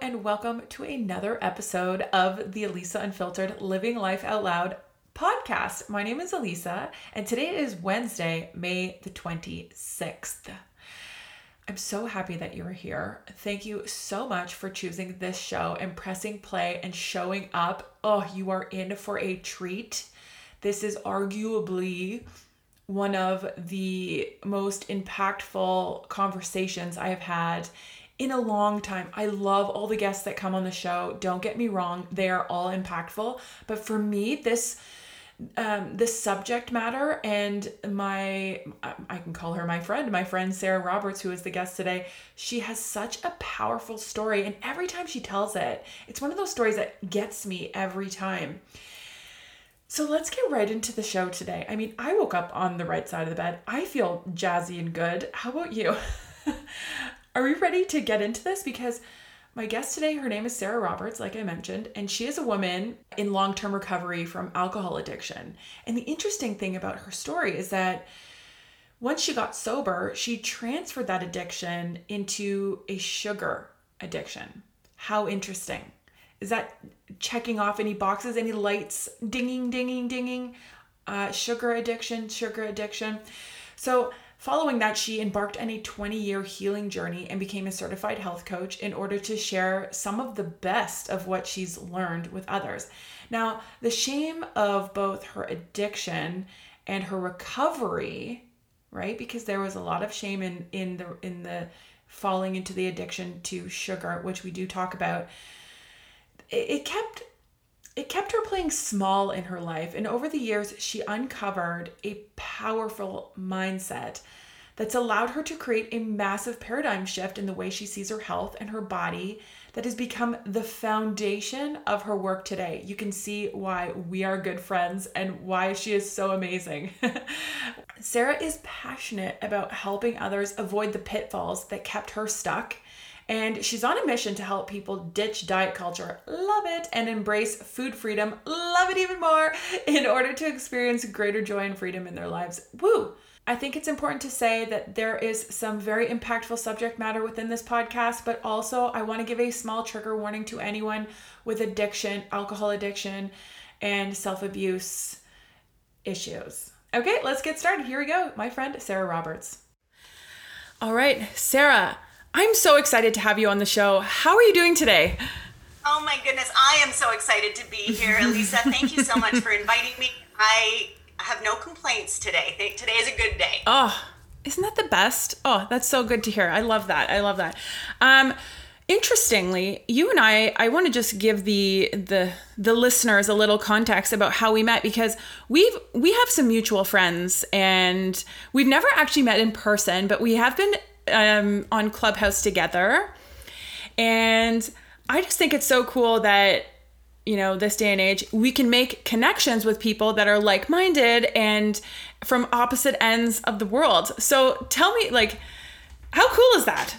And welcome to another episode of the Elisa Unfiltered Living Life Out Loud podcast. My name is Elisa, and today is Wednesday, May the 26th. I'm so happy that you're here. Thank you so much for choosing this show and pressing play and showing up. Oh, you are in for a treat. This is arguably one of the most impactful conversations I have had in a long time. I love all the guests that come on the show. Don't get me wrong, they are all impactful. But for me, this um, this subject matter and my I can call her my friend, my friend Sarah Roberts, who is the guest today. She has such a powerful story, and every time she tells it, it's one of those stories that gets me every time. So let's get right into the show today. I mean, I woke up on the right side of the bed. I feel jazzy and good. How about you? Are we ready to get into this? Because my guest today, her name is Sarah Roberts, like I mentioned, and she is a woman in long term recovery from alcohol addiction. And the interesting thing about her story is that once she got sober, she transferred that addiction into a sugar addiction. How interesting. Is that checking off any boxes, any lights dinging, dinging, dinging? Uh, sugar addiction, sugar addiction. So, Following that, she embarked on a 20 year healing journey and became a certified health coach in order to share some of the best of what she's learned with others. Now, the shame of both her addiction and her recovery, right? Because there was a lot of shame in, in the in the falling into the addiction to sugar, which we do talk about. It, it kept it kept her playing small in her life, and over the years, she uncovered a powerful mindset that's allowed her to create a massive paradigm shift in the way she sees her health and her body that has become the foundation of her work today. You can see why we are good friends and why she is so amazing. Sarah is passionate about helping others avoid the pitfalls that kept her stuck and she's on a mission to help people ditch diet culture, love it, and embrace food freedom, love it even more, in order to experience greater joy and freedom in their lives. Woo! I think it's important to say that there is some very impactful subject matter within this podcast, but also I want to give a small trigger warning to anyone with addiction, alcohol addiction, and self abuse issues. Okay, let's get started. Here we go. My friend, Sarah Roberts. All right, Sarah, I'm so excited to have you on the show. How are you doing today? Oh my goodness, I am so excited to be here, Elisa. Thank you so much for inviting me. I have no complaints today. Today is a good day. Oh, isn't that the best? Oh, that's so good to hear. I love that. I love that. Um, interestingly, you and I, I want to just give the the the listeners a little context about how we met because we've we have some mutual friends and we've never actually met in person, but we have been um, on Clubhouse together. And I just think it's so cool that, you know, this day and age, we can make connections with people that are like minded and from opposite ends of the world. So tell me, like, how cool is that?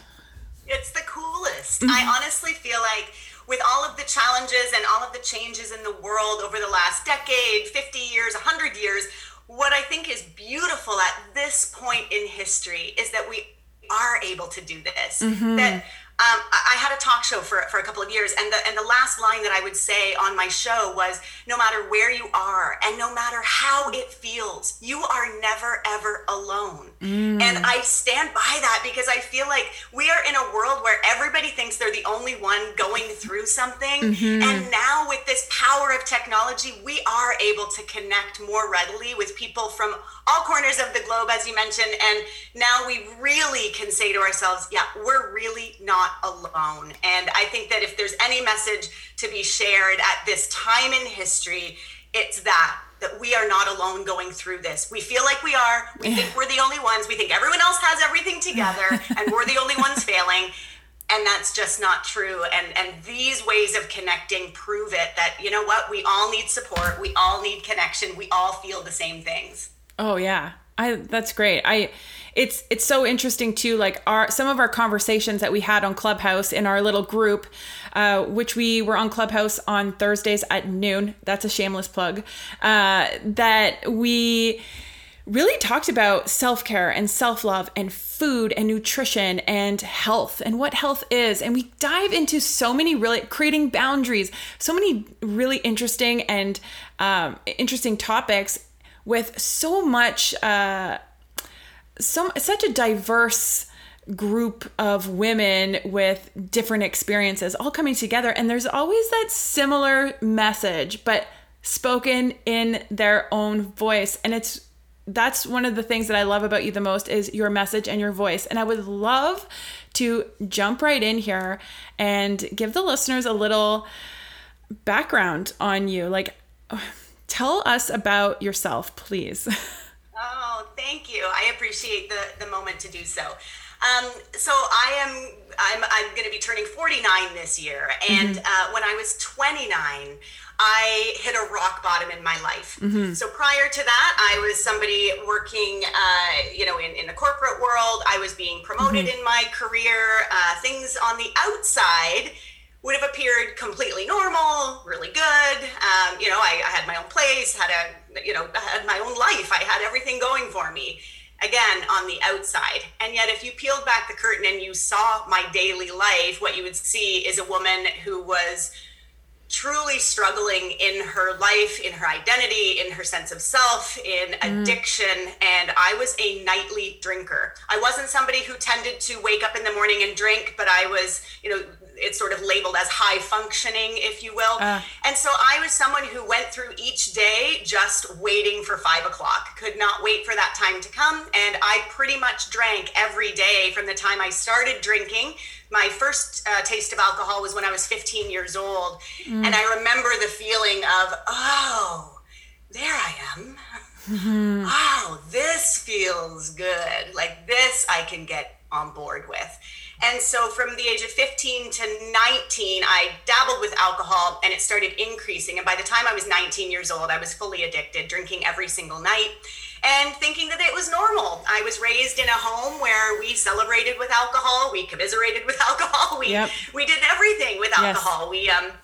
It's the coolest. Mm-hmm. I honestly feel like with all of the challenges and all of the changes in the world over the last decade, 50 years, 100 years, what I think is beautiful at this point in history is that we are able to do this. Mm-hmm. That um, I had a talk show for, for a couple of years, and the and the last line that I would say on my show was, "No matter where you are, and no matter how it feels, you are never ever alone." Mm. And I stand by that because I feel like we are in a world where everybody thinks they're the only one going through something, mm-hmm. and now with this power of technology, we are able to connect more readily with people from all corners of the globe, as you mentioned, and now we really can say to ourselves, "Yeah, we're really not." alone. And I think that if there's any message to be shared at this time in history, it's that that we are not alone going through this. We feel like we are. We think we're the only ones. We think everyone else has everything together and we're the only ones failing. And that's just not true. And and these ways of connecting prove it that you know what? We all need support. We all need connection. We all feel the same things. Oh yeah. I that's great. I it's it's so interesting too like our some of our conversations that we had on Clubhouse in our little group uh, which we were on Clubhouse on Thursdays at noon. That's a shameless plug. Uh, that we really talked about self care and self love and food and nutrition and health and what health is. And we dive into so many really creating boundaries, so many really interesting and um, interesting topics with so much, uh, so such a diverse group of women with different experiences all coming together. And there's always that similar message but spoken in their own voice. And it's that's one of the things that I love about you the most is your message and your voice. And I would love to jump right in here and give the listeners a little background on you. Like tell us about yourself please oh thank you I appreciate the the moment to do so um, so I am I'm I'm going to be turning 49 this year, and mm-hmm. uh, when I was 29. I hit a rock bottom in my life. Mm-hmm. So prior to that, I was somebody working, uh, you know, in, in the corporate world. I was being promoted mm-hmm. in my career. Uh, things on the outside would have appeared completely normal, really good. Um, you know, I, I, had my own place, had a, you know, had my own life. I had everything going for me again on the outside. And yet, if you peeled back the curtain and you saw my daily life, what you would see is a woman who was truly struggling in her life, in her identity, in her sense of self, in mm. addiction. And I was a nightly drinker. I wasn't somebody who tended to wake up in the morning and drink, but I was, you know, it's sort of labeled as high functioning, if you will. Uh. And so I was someone who went through each day just waiting for five o'clock, could not wait for that time to come. And I pretty much drank every day from the time I started drinking. My first uh, taste of alcohol was when I was 15 years old. Mm. And I remember the feeling of, oh, there I am. Mm-hmm. Wow, this feels good. Like this, I can get on board with. And so from the age of 15 to 19, I dabbled with alcohol and it started increasing. And by the time I was 19 years old, I was fully addicted, drinking every single night and thinking that it was normal. I was raised in a home where we celebrated with alcohol, we commiserated with alcohol, we yep. we did everything with alcohol. Yes. We um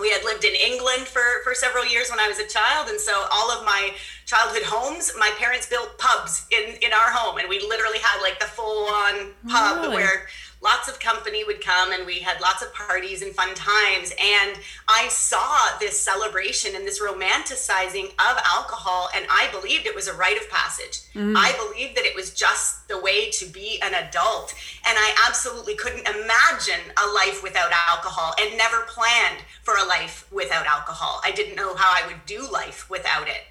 we had lived in England for, for several years when I was a child. And so all of my childhood homes, my parents built pubs in, in our home. And we literally had like the full on pub really? where lots of company would come and we had lots of parties and fun times. And I saw this celebration and this romanticizing of alcohol, and I believed it was a rite of passage. Mm. I believed that it was just the way to be an adult. And I absolutely couldn't imagine a life without alcohol and never planned for a life without alcohol. I didn't know how I would do life without it.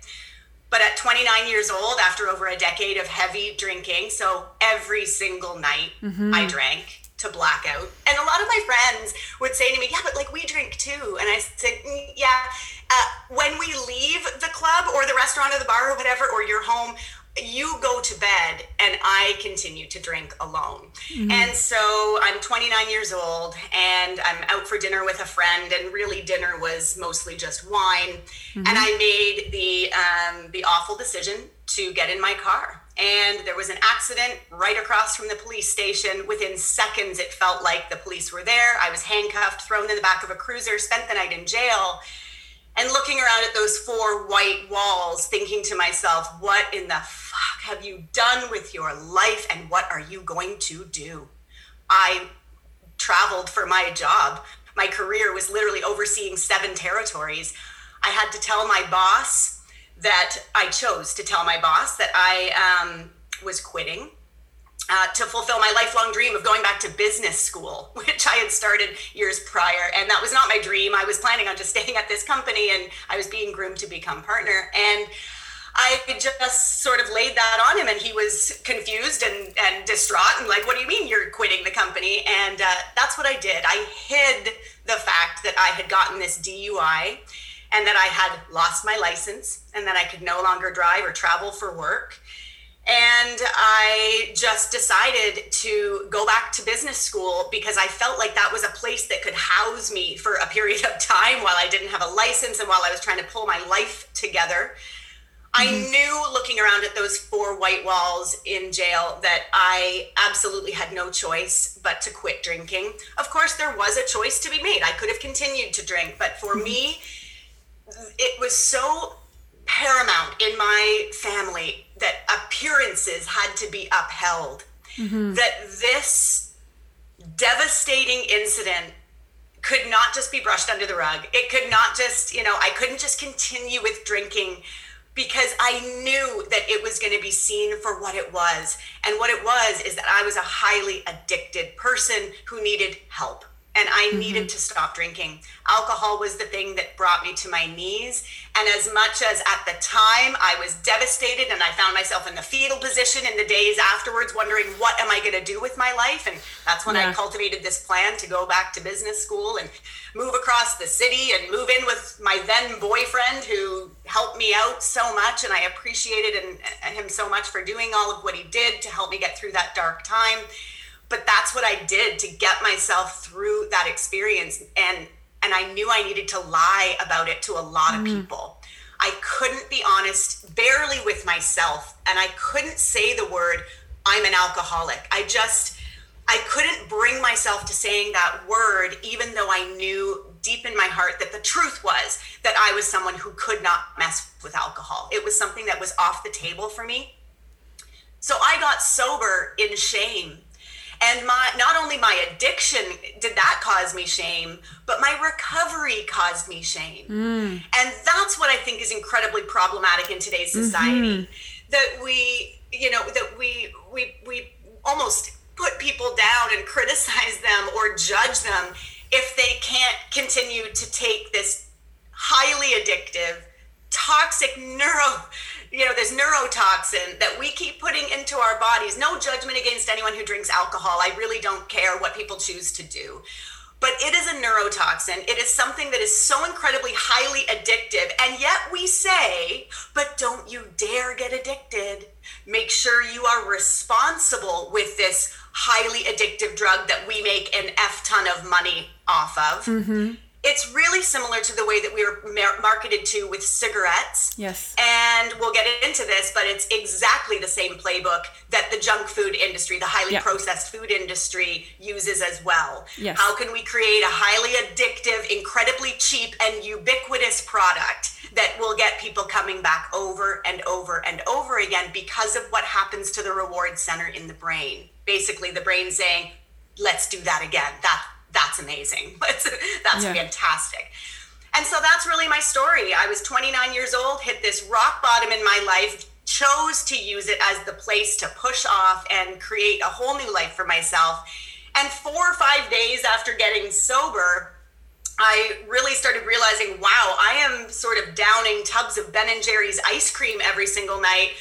But at 29 years old, after over a decade of heavy drinking, so every single night mm-hmm. I drank, to blackout. And a lot of my friends would say to me, Yeah, but like we drink too. And I said, mm, Yeah, uh, when we leave the club or the restaurant or the bar or whatever, or you're home, you go to bed and I continue to drink alone. Mm-hmm. And so I'm 29 years old and I'm out for dinner with a friend and really dinner was mostly just wine. Mm-hmm. And I made the um, the awful decision to get in my car. And there was an accident right across from the police station. Within seconds, it felt like the police were there. I was handcuffed, thrown in the back of a cruiser, spent the night in jail and looking around at those four white walls, thinking to myself, what in the fuck have you done with your life and what are you going to do? I traveled for my job. My career was literally overseeing seven territories. I had to tell my boss that I chose to tell my boss that I um, was quitting uh, to fulfill my lifelong dream of going back to business school, which I had started years prior. And that was not my dream. I was planning on just staying at this company and I was being groomed to become partner. And I just sort of laid that on him, and he was confused and, and distraught and like, What do you mean you're quitting the company? And uh, that's what I did. I hid the fact that I had gotten this DUI and that I had lost my license and that I could no longer drive or travel for work. And I just decided to go back to business school because I felt like that was a place that could house me for a period of time while I didn't have a license and while I was trying to pull my life together. I mm-hmm. knew looking around at those four white walls in jail that I absolutely had no choice but to quit drinking. Of course, there was a choice to be made. I could have continued to drink, but for mm-hmm. me, it was so paramount in my family that appearances had to be upheld. Mm-hmm. That this devastating incident could not just be brushed under the rug. It could not just, you know, I couldn't just continue with drinking because I knew that it was going to be seen for what it was. And what it was is that I was a highly addicted person who needed help and I mm-hmm. needed to stop drinking. Alcohol was the thing that brought me to my knees. And as much as at the time I was devastated and I found myself in the fetal position in the days afterwards, wondering what am I going to do with my life? And that's when yeah. I cultivated this plan to go back to business school and move across the city and move in with my then boyfriend who helped me out so much. And I appreciated him so much for doing all of what he did to help me get through that dark time but that's what I did to get myself through that experience and and I knew I needed to lie about it to a lot of mm-hmm. people. I couldn't be honest barely with myself and I couldn't say the word I'm an alcoholic. I just I couldn't bring myself to saying that word even though I knew deep in my heart that the truth was that I was someone who could not mess with alcohol. It was something that was off the table for me. So I got sober in shame and my not only my addiction did that cause me shame but my recovery caused me shame mm. and that's what i think is incredibly problematic in today's society mm-hmm. that we you know that we we we almost put people down and criticize them or judge them if they can't continue to take this highly addictive toxic neuro you know this neurotoxin that we keep putting into our bodies. No judgment against anyone who drinks alcohol. I really don't care what people choose to do. But it is a neurotoxin. It is something that is so incredibly highly addictive. And yet we say but don't you dare get addicted. Make sure you are responsible with this highly addictive drug that we make an f ton of money off of. Mm-hmm it's really similar to the way that we were marketed to with cigarettes. Yes. And we'll get into this, but it's exactly the same playbook that the junk food industry, the highly processed food industry uses as well. Yes. How can we create a highly addictive, incredibly cheap, and ubiquitous product that will get people coming back over and over and over again because of what happens to the reward center in the brain? Basically, the brain saying, let's do that again. That that's amazing. that's yeah. fantastic. And so that's really my story. I was 29 years old, hit this rock bottom in my life, chose to use it as the place to push off and create a whole new life for myself. And four or five days after getting sober, I really started realizing, wow, I am sort of downing tubs of Ben and Jerry's ice cream every single night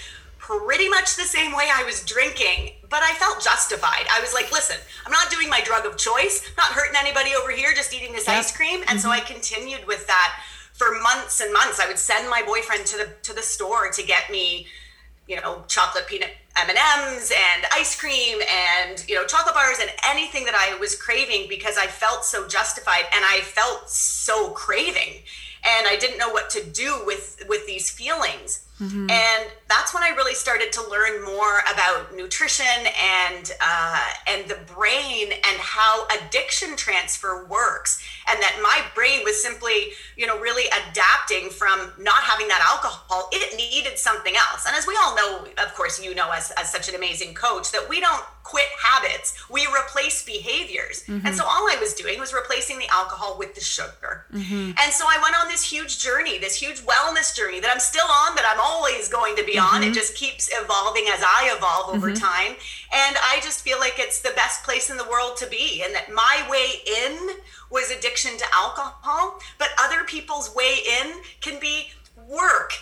pretty much the same way I was drinking, but I felt justified. I was like, listen, I'm not doing my drug of choice, I'm not hurting anybody over here, just eating this yep. ice cream. And mm-hmm. so I continued with that for months and months. I would send my boyfriend to the to the store to get me, you know, chocolate peanut M&Ms and ice cream and, you know, chocolate bars and anything that I was craving because I felt so justified and I felt so craving and I didn't know what to do with with these feelings. Mm-hmm. And that's when I really started to learn more about nutrition and uh, and the brain and how addiction transfer works, and that my brain was simply, you know, really adapting from not having that alcohol. It needed something else. And as we all know, of course, you know, as, as such an amazing coach, that we don't quit habits, we replace behaviors. Mm-hmm. And so all I was doing was replacing the alcohol with the sugar. Mm-hmm. And so I went on this huge journey, this huge wellness journey that I'm still on, that I'm always going to be mm-hmm. on. It just keeps evolving as I evolve over mm-hmm. time. And I just feel like it's the best place in the world to be. And that my way in was addiction to alcohol, but other people's way in can be work,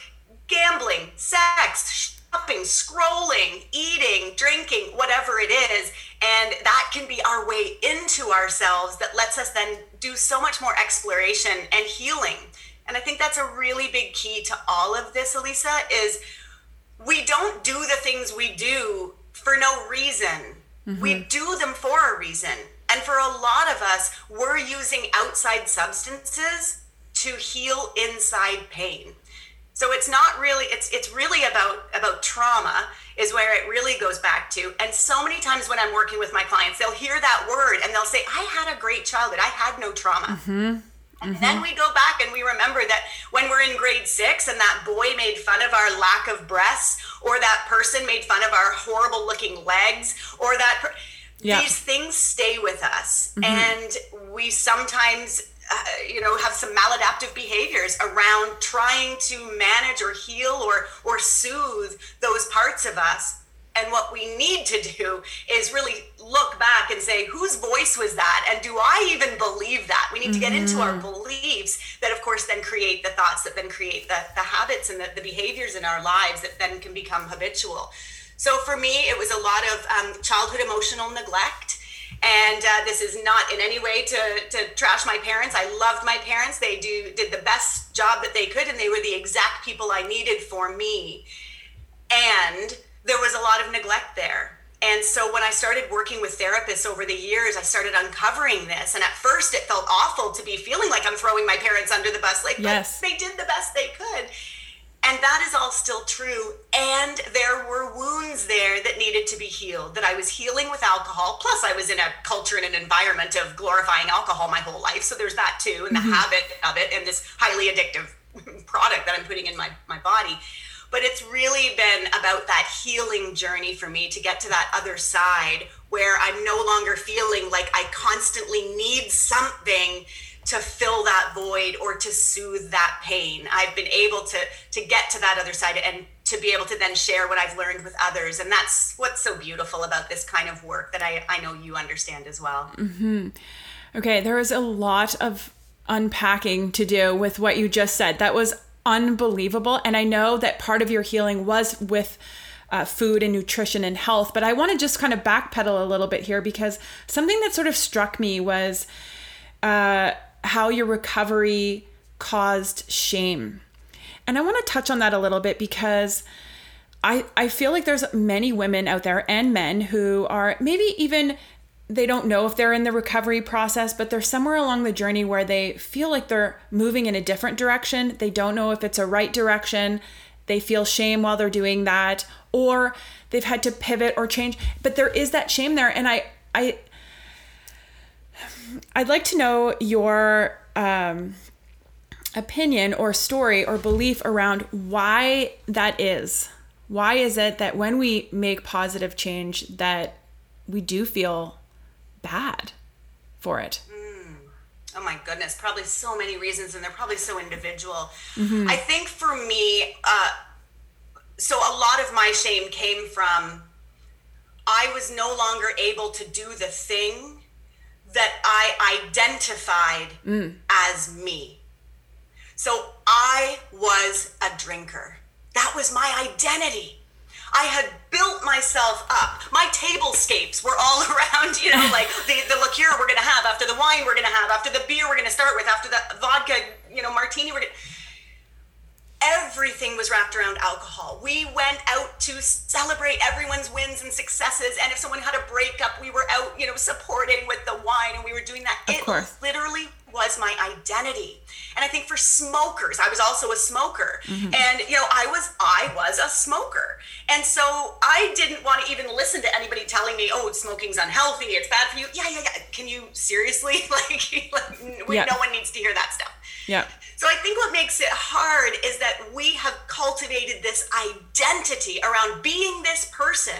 gambling, sex, shopping, scrolling, eating, drinking, whatever it is. And that can be our way into ourselves that lets us then do so much more exploration and healing. And I think that's a really big key to all of this, Elisa, is we don't do the things we do for no reason. Mm-hmm. We do them for a reason. And for a lot of us, we're using outside substances to heal inside pain. So it's not really it's it's really about about trauma is where it really goes back to. And so many times when I'm working with my clients, they'll hear that word and they'll say, "I had a great childhood. I had no trauma." Mm-hmm. And mm-hmm. then we go back and we remember that when we're in grade six and that boy made fun of our lack of breasts, or that person made fun of our horrible looking legs, or that per- yeah. these things stay with us. Mm-hmm. And we sometimes, uh, you know, have some maladaptive behaviors around trying to manage or heal or, or soothe those parts of us and what we need to do is really look back and say, whose voice was that? And do I even believe that? We need to get mm-hmm. into our mm-hmm. beliefs that, of course, then create the thoughts that then create the, the habits and the, the behaviors in our lives that then can become habitual. So for me, it was a lot of um, childhood emotional neglect. And uh, this is not in any way to, to trash my parents. I loved my parents. They do did the best job that they could, and they were the exact people I needed for me. And there was a lot of neglect there. And so when I started working with therapists over the years, I started uncovering this. And at first, it felt awful to be feeling like I'm throwing my parents under the bus. Like, yes. they did the best they could. And that is all still true. And there were wounds there that needed to be healed, that I was healing with alcohol. Plus, I was in a culture and an environment of glorifying alcohol my whole life. So there's that too, and the mm-hmm. habit of it, and this highly addictive product that I'm putting in my, my body but it's really been about that healing journey for me to get to that other side where I'm no longer feeling like I constantly need something to fill that void or to soothe that pain. I've been able to to get to that other side and to be able to then share what I've learned with others. And that's what's so beautiful about this kind of work that I, I know you understand as well. Mm-hmm. Okay, there is a lot of unpacking to do with what you just said. That was unbelievable. And I know that part of your healing was with uh, food and nutrition and health, but I want to just kind of backpedal a little bit here because something that sort of struck me was uh, how your recovery caused shame. And I want to touch on that a little bit because I, I feel like there's many women out there and men who are maybe even they don't know if they're in the recovery process, but they're somewhere along the journey where they feel like they're moving in a different direction. They don't know if it's a right direction. They feel shame while they're doing that, or they've had to pivot or change. But there is that shame there, and I, I, I'd like to know your um, opinion or story or belief around why that is. Why is it that when we make positive change, that we do feel bad for it? Mm. Oh my goodness, probably so many reasons, and they're probably so individual. Mm-hmm. I think for me, uh, so a lot of my shame came from I was no longer able to do the thing that I identified mm. as me. So I was a drinker. That was my identity. I had built myself up. My tablescapes were all around, you know, like the, the liqueur we're going to have, after the wine we're going to have, after the beer we're going to start with, after the vodka, you know, martini we're going to. Everything was wrapped around alcohol. We went out to celebrate everyone's wins and successes. And if someone had a breakup, we were out, you know, supporting with the wine and we were doing that. Of it course. literally was my identity. And I think for smokers, I was also a smoker. Mm-hmm. And you know, I was I was a smoker. And so I didn't want to even listen to anybody telling me, "Oh, smoking's unhealthy, it's bad for you." Yeah, yeah, yeah. Can you seriously like, like yeah. no one needs to hear that stuff. Yeah. So I think what makes it hard is that we have cultivated this identity around being this person.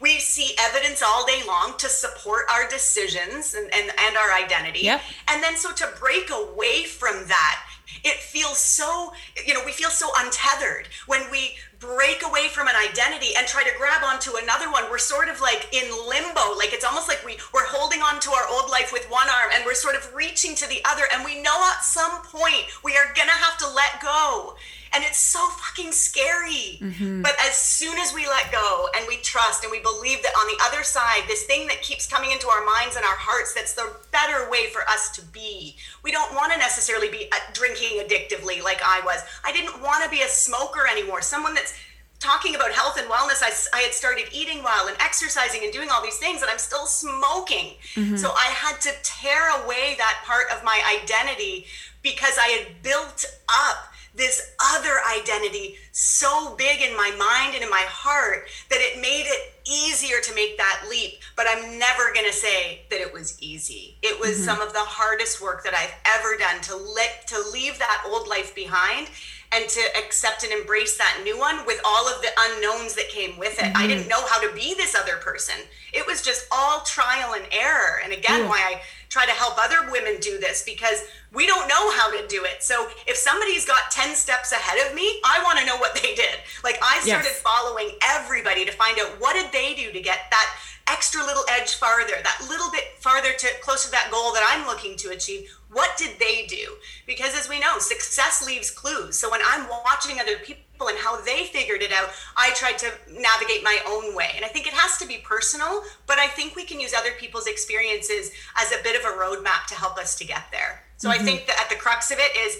We see evidence all day long to support our decisions and, and, and our identity. Yep. And then so to break away from that, it feels so, you know, we feel so untethered when we break away from an identity and try to grab onto another one. We're sort of like in limbo. Like it's almost like we we're holding on to our old life with one arm and we're sort of reaching to the other. And we know at some point we are gonna have to let go And it's so fucking scary. Mm-hmm. But as soon as we let go and we trust and we believe that on the other side, this thing that keeps coming into our minds and our hearts, that's the better way for us to be. We don't want to necessarily be uh, drinking addictively like I was. I didn't want to be a smoker anymore. Someone that's talking about health and wellness, I, I had started eating well and exercising and doing all these things, and I'm still smoking. Mm-hmm. So I had to tear away that part of my identity because I had built up this other identity so big in my mind and in my heart that it made it easier to make that leap. But I'm never going to say that it was easy. It was mm-hmm. some of the hardest work that I've ever done to let to leave that old life behind and to accept and embrace that new one with all of the unknowns that came with it. Mm-hmm. I didn't know how to be this other person. It was just all trial and error. And again, mm. why I try to help other women do this because we don't know how to do it. So if somebody's got 10 steps ahead of me, I want to know what they did. Like I started yes. following everybody to find out what did they do to get that extra little edge farther, that little bit farther to closer to that goal that I'm looking to achieve. What did they do? Because as we know, success leaves clues. So when I'm watching other people and how they figured it out, I tried to navigate my own way. And I think it has to be personal, but I think we can use other people's experiences as a bit of a roadmap to help us to get there. So mm-hmm. I think that at the crux of it is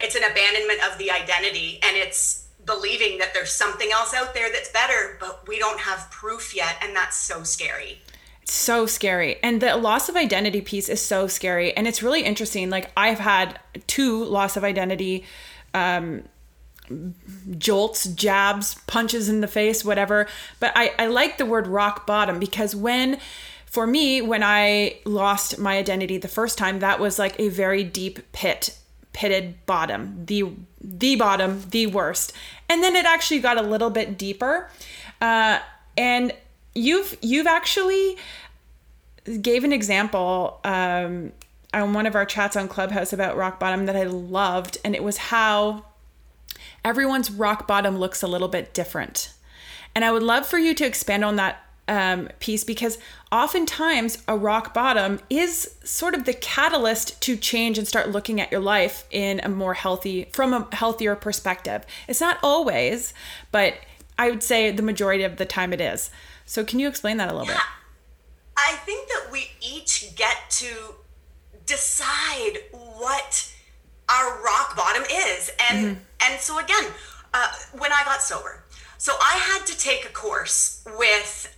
it's an abandonment of the identity and it's believing that there's something else out there that's better, but we don't have proof yet. And that's so scary. So scary. And the loss of identity piece is so scary. And it's really interesting. Like, I've had two loss of identity um, jolts, jabs, punches in the face, whatever. But I, I like the word rock bottom because when, for me, when I lost my identity the first time, that was like a very deep pit pitted bottom, the the bottom, the worst. And then it actually got a little bit deeper. Uh, and you've you've actually gave an example um, on one of our chats on Clubhouse about rock bottom that I loved, and it was how everyone's rock bottom looks a little bit different. And I would love for you to expand on that um, piece because oftentimes a rock bottom is sort of the catalyst to change and start looking at your life in a more healthy from a healthier perspective it's not always but i would say the majority of the time it is so can you explain that a little yeah. bit i think that we each get to decide what our rock bottom is and mm-hmm. and so again uh, when i got sober so i had to take a course with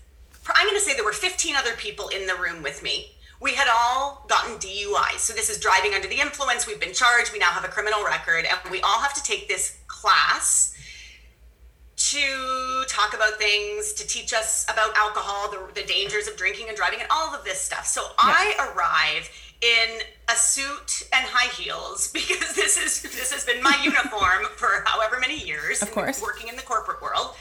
I'm going to say there were 15 other people in the room with me. We had all gotten DUIs. So this is driving under the influence. We've been charged. We now have a criminal record. And we all have to take this class to talk about things, to teach us about alcohol, the, the dangers of drinking and driving, and all of this stuff. So yeah. I arrive in a suit and high heels because this is this has been my uniform for however many years. Of course, working in the corporate world.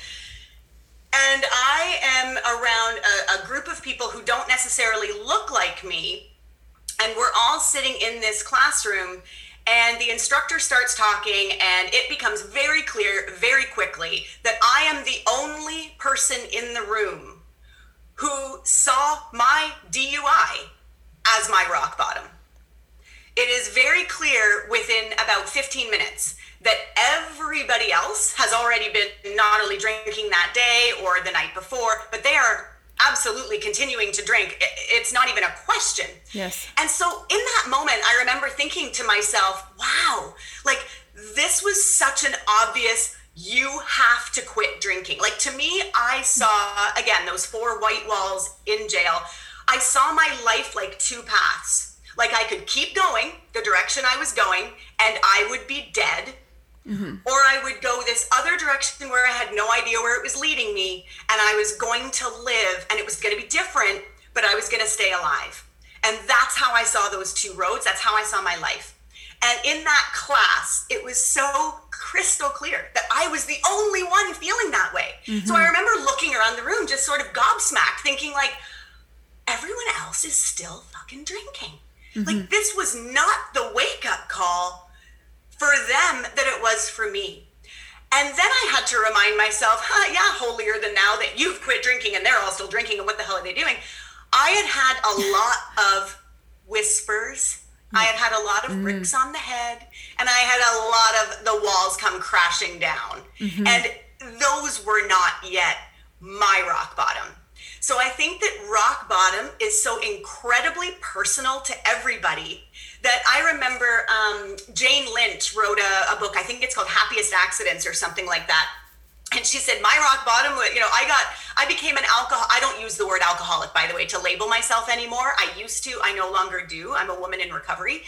And I am around a, a group of people who don't necessarily look like me. And we're all sitting in this classroom and the instructor starts talking and it becomes very clear very quickly that i am the only person in the room who saw my dui as my rock bottom it is very clear within about 15 minutes that everybody else has already been not only drinking that day or the night before, but they are absolutely continuing to drink. It's not even a question. Yes. And so in that moment, I remember thinking to myself, wow, like this was such an obvious you have to quit drinking. Like to me, I saw again those four white walls in jail. I saw my life like two paths. Like I could keep going the direction I was going and I would be dead Mm-hmm. Or I would go this other direction where I had no idea where it was leading me, and I was going to live, and it was going to be different, but I was going to stay alive. And that's how I saw those two roads. That's how I saw my life. And in that class, it was so crystal clear that I was the only one feeling that way. Mm-hmm. So I remember looking around the room, just sort of gobsmacked, thinking, like, everyone else is still fucking drinking. Mm-hmm. Like, this was not the wake up call for them that it was for me. And then I had to remind myself, huh, yeah, holier than now that you've quit drinking and they're all still drinking and what the hell are they doing? I had had a lot of whispers I had had a lot of bricks on the head, and I had a lot of the walls come crashing down. And those were not yet my rock bottom. So I think that rock bottom is so incredibly personal to everybody that I remember um, Jane Lynch wrote a, a book, I think it's called Happiest Accidents or something like that. And she said my rock bottom you know i got i became an alcohol i don't use the word alcoholic by the way to label myself anymore. I used to i no longer do. I'm a woman in recovery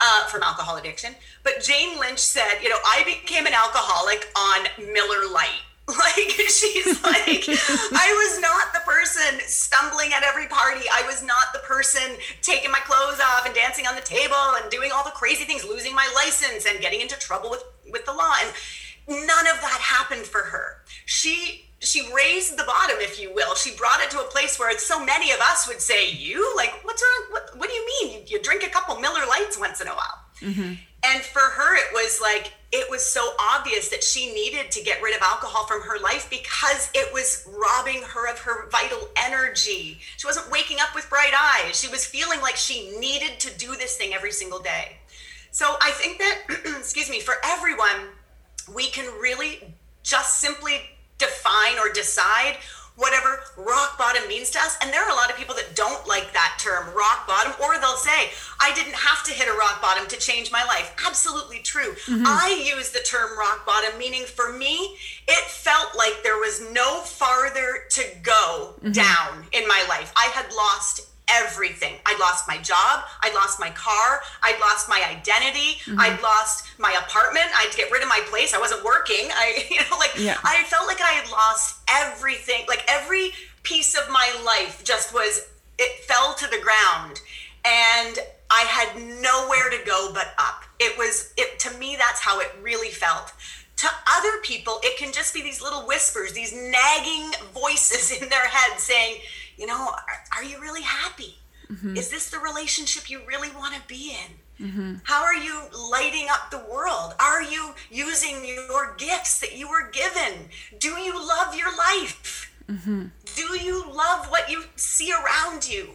uh, from alcohol addiction. But jane lynch said you know i became an alcoholic on Miller Lite. like she's like i was not the person stumbling at every party. I was not the person taking my clothes off and dancing on the table and doing all the crazy things losing my license and getting into trouble with with the law. And none of that happened for her. She she raised the bottom if you will. She brought it to a place where so many of us would say you? Like what's wrong? What, what do you mean? You, you drink a couple Miller Lites once in a while. Mm-hmm. And for her it was like it was so obvious that she needed to get rid of alcohol from her life because it was robbing her of her vital energy. She wasn't waking up with bright eyes. She was feeling like she needed to do this thing every single day. So i think that excuse me for everyone we can really just simply define or decide whatever rock bottom means to us. And there are a lot of people that don't like that term, rock bottom, or they'll say, I didn't have to hit a rock bottom to change my life. Absolutely true. Mm-hmm. I use the term rock bottom, meaning for me, it felt like there was no farther to go mm-hmm. down in my life. I had lost everything. I'd lost my job. I'd lost my car. I'd lost my identity. Mm-hmm. I'd lost my apartment. I had to get rid of my place. I wasn't working. I, you know, like Yeah. I felt like I had lost everything. Like every piece of my life just was, it fell to the ground. And I had nowhere to go but up. It was, it to me, that's how it really felt. To other people, it can just be these little whispers, these nagging voices in their head saying, you know, are, are you really happy? Mm-hmm. Is this the relationship you really want to be in? Mm-hmm. How are you lighting up the world? Are you using your gifts that you were given? Do you love your life? Mm-hmm. Do you love what you see around you?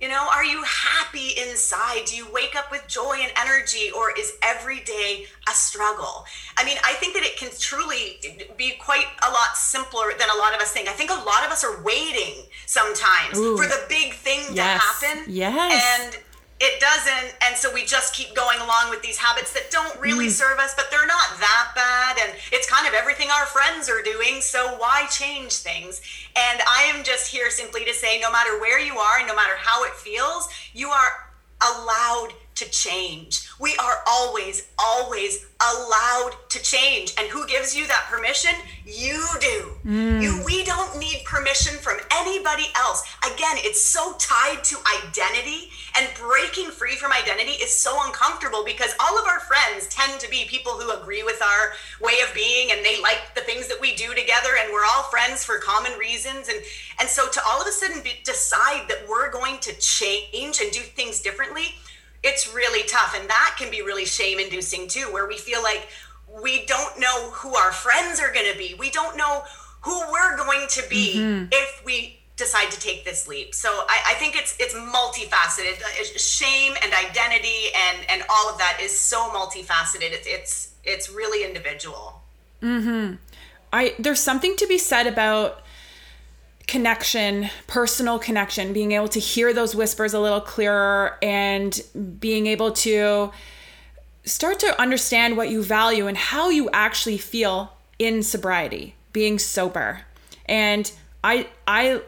You know, are you happy inside? Do you wake up with joy and energy, or is every day a struggle? I mean, I think that it can truly be quite a lot simpler than a lot of us think. I think a lot of us are waiting sometimes Ooh. for the big thing Yes. to happen. Yes. And it doesn't and so we just keep going along with these habits that don't really Mm. serve us but they're not that bad and it's kind of everything our friends are doing so why change things and i am just here simply to say no matter where you are and no matter how it feels you are allowed to change. We are always always allowed to change. And who gives you that permission? You do. Mm. You we don't need permission from anybody else. Again it's so tied to identity and breaking free from identity is so uncomfortable because all of our friends tend to be people who agree with our way of being and they like the things that we do together and we're all friends for common reasons. And and so to all of a sudden be, decide that we're going to change and do things differently it's really tough. And that can be really shame inducing too where we feel like we don't know who our friends are going to be. We don't know who we're going to be if we decide to take this leap. So I, I think it's it's multifaceted. Uh, shame and identity and and all of that is so multifaceted. It's it's it's really individual. Mm-hmm. I there's something to be said about connection, personal connection, being able to hear those whispers a little clearer and being able to start to understand what you value and how you actually feel in sobriety, being sober. And I I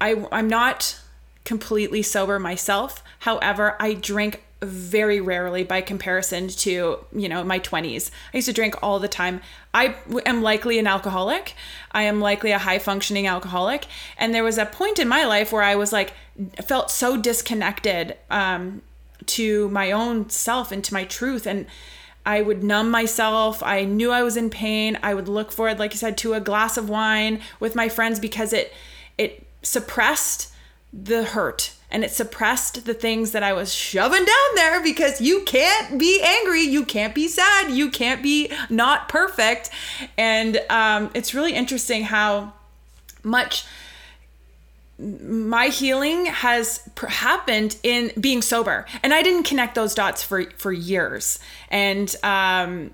I I'm not completely sober myself. However, I drink very rarely by comparison to, you know, my 20s. I used to drink all the time. I am likely an alcoholic. I am likely a high functioning alcoholic. And there was a point in my life where I was like felt so disconnected um to my own self and to my truth and I would numb myself. I knew I was in pain. I would look forward, like you said, to a glass of wine with my friends because it it suppressed the hurt and it suppressed the things that I was shoving down there because you can't be angry, you can't be sad, you can't be not perfect. And um, it's really interesting how much my healing has happened in being sober and i didn't connect those dots for for years and um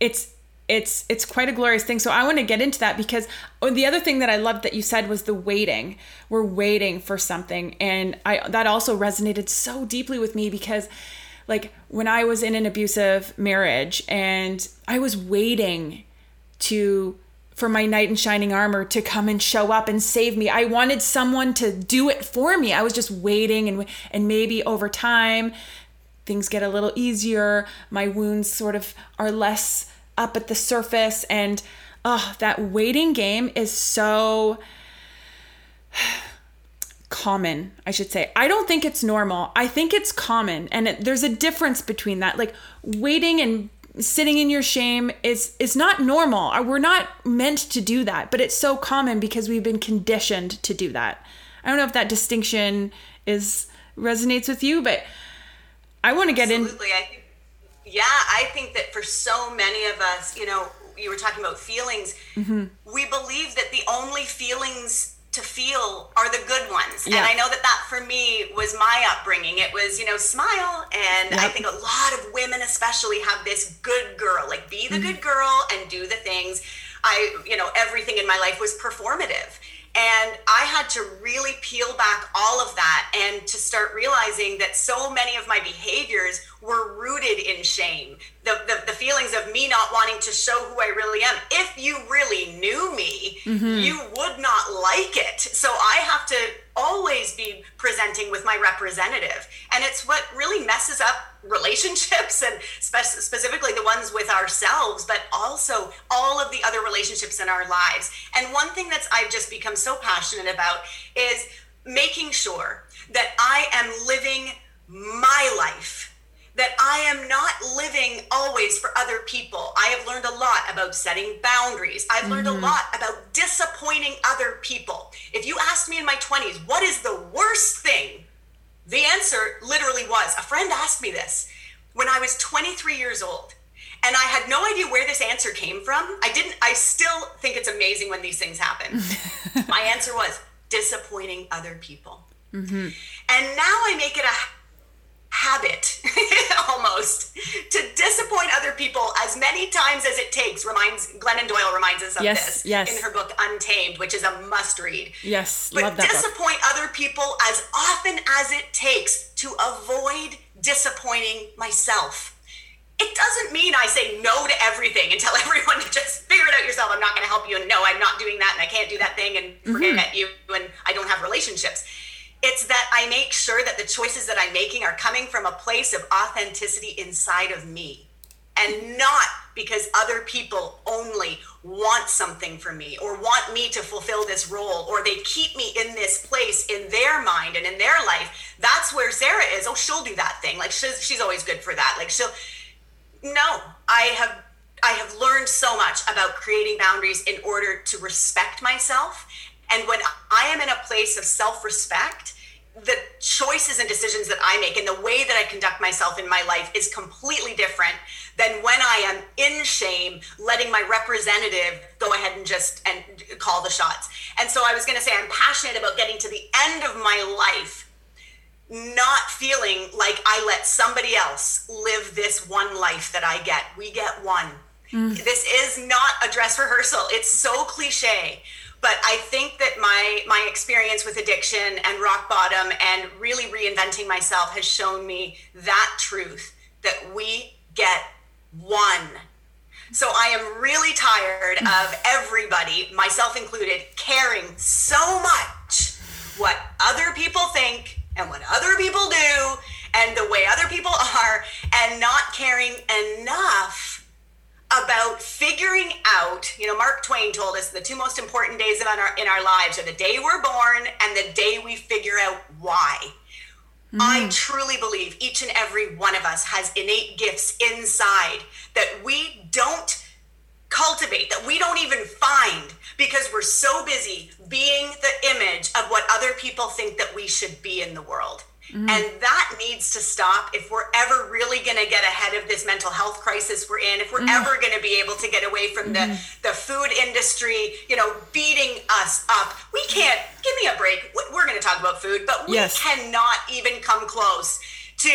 it's it's it's quite a glorious thing so i want to get into that because oh, the other thing that i loved that you said was the waiting we're waiting for something and i that also resonated so deeply with me because like when i was in an abusive marriage and i was waiting to for my knight in shining armor to come and show up and save me. I wanted someone to do it for me. I was just waiting and and maybe over time things get a little easier. My wounds sort of are less up at the surface and oh, that waiting game is so common, I should say. I don't think it's normal. I think it's common and it, there's a difference between that. Like waiting and sitting in your shame is is not normal. Uh, we're not meant to do that, but it's so common because we've been conditioned to do that. I don't know if that distinction is resonates with you, but I want to get in. Absolutely. I think, yeah, I think that for so many of us, you know, you were talking about feelings. Mm-hmm. We believe that the only feelings to feel are the good ones. Yeah. And I know that that for me was my upbringing. It was, you know, smile. And yep. I think a lot of women, especially, have this good girl, like be the mm-hmm. good girl and do the things. I, you know, everything in my life was performative. And I had to really peel back all of that and to start realizing that so many of my behaviors were rooted in shame. The, the, the, feelings of me not wanting to show who I really am. If you really knew me, mm-hmm. you would not like it. So I have to always be presenting with my representative. And it's what really messes up relationships and spe- specifically the ones with ourselves, but also all of the other relationships in our lives. And one thing that's I've just become so passionate about is making sure that I am living my life that I am not living always for other people. I have learned a lot about setting boundaries. I've mm-hmm. learned a mm-hmm. lot about disappointing other people. If you asked me in my 20s, what is the worst thing? The answer literally was a friend asked me this when I was 23 years old. And I had no idea where this answer came from. I didn't, I still think it's amazing when these things happen. my answer was disappointing other people. Mm-hmm. And now I make it a habit almost to disappoint other people as many times as it takes reminds glennon doyle reminds us of yes, this yes. in her book untamed which is a must read yes but disappoint book. other people as often as it takes to avoid disappointing myself it doesn't mean I say no to everything and tell everyone to just figure it out yourself. I'm not going to help you, and no, I'm not doing that, and I can't do that thing, and forget mm-hmm. you, and I don't have relationships it's that I make sure that the choices that I'm making are coming from a place of authenticity inside of me and not because other people only want something from me or want me to fulfill this role or they keep me in this place in their mind and in their life. That's where sarah is. Oh she'll do that thing. Like she's, she's always good for that. Like she'll no i have i have learned so much about creating boundaries in order to respect myself and when I am in a place of self respect, the choices and decisions that I make and the way that I conduct myself in my life is completely different than when I am in shame, letting my representative go ahead and just and call the shots. And so I was going to say I'm passionate about getting to the end of my life not feeling like I let somebody else live this one life that I get. We get one. Mm. This is not a dress rehearsal. It's so cliche, but I think that my my experience with addiction and rock bottom and really reinventing myself has shown me that truth that we get one. So I am really tired mm. of everybody, myself included, caring so much what other people think and what other people do and the way other people are and not caring enough about figuring out, you know, Mark Twain told us the two most important days of our, in our lives are the day we're born and the day we figure out why. Mm. I truly believe each and every one of us has innate gifts inside that we don't cultivate, that we don't even find because we're so busy being the image of what other people think that we should be in the world. Mm-hmm. And that needs to stop if we're ever really going to get ahead of this mental health crisis we're in, if we're mm-hmm. ever going to be able to get away from the, mm-hmm. the food industry, you know, beating us up. We can't, give me a break. We're going to talk about food, but we Yes. cannot even come close to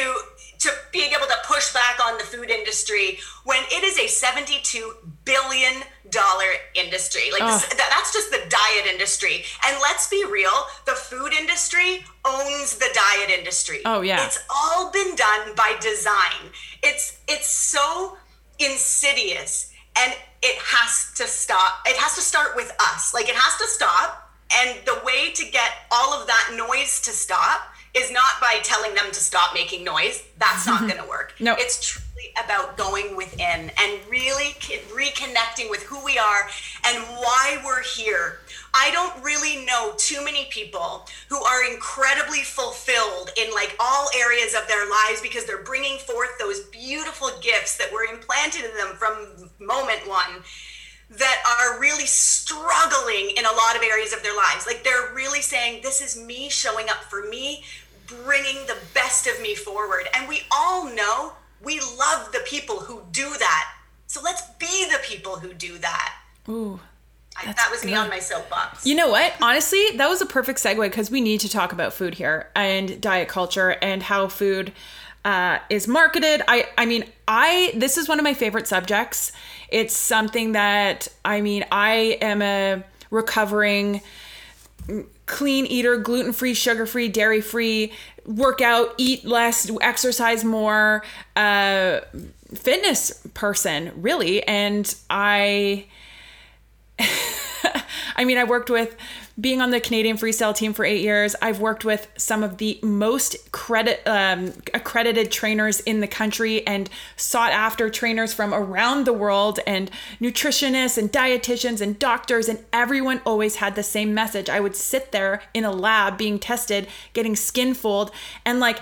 to being able to push back on the food industry when it is a 72 billion dollar industry. Like this, that's just the diet industry. And let's be real the food industry owns the diet industry. Oh, yeah. it's all been done by design. It's it's so insidious and it has to stop it has to start with us. Like it has to stop and the way to get all of that noise to stop is not by telling them to stop making noise that's not mm-hmm. going to work No. it's truly about going within and really reconnecting with who we are and why we're here I don't really know too many people who are incredibly fulfilled in like all areas of their lives because they're bringing forth those beautiful gifts that were implanted in them from moment one that are really struggling in a lot of areas of their lives. Like they're really saying, This is me showing up for me, bringing the best of me forward. And we all know we love the people who do that. So let's be the people who do that. Ooh. I, that was me on my soapbox. You know what? Honestly, that was a perfect segue because we need to talk about food here and diet culture and how food uh, is marketed. I, I mean, I this is one of my favorite subjects. It's something that I mean, I am a recovering clean eater, gluten free, sugar free, dairy free, work out, eat less, exercise more, uh, fitness person, really. And I. I mean, I worked with being on the Canadian freestyle team for eight years. I've worked with some of the most credit um, accredited trainers in the country and sought after trainers from around the world and nutritionists and dietitians and doctors and everyone always had the same message. I would sit there in a lab being tested, getting skin fold and like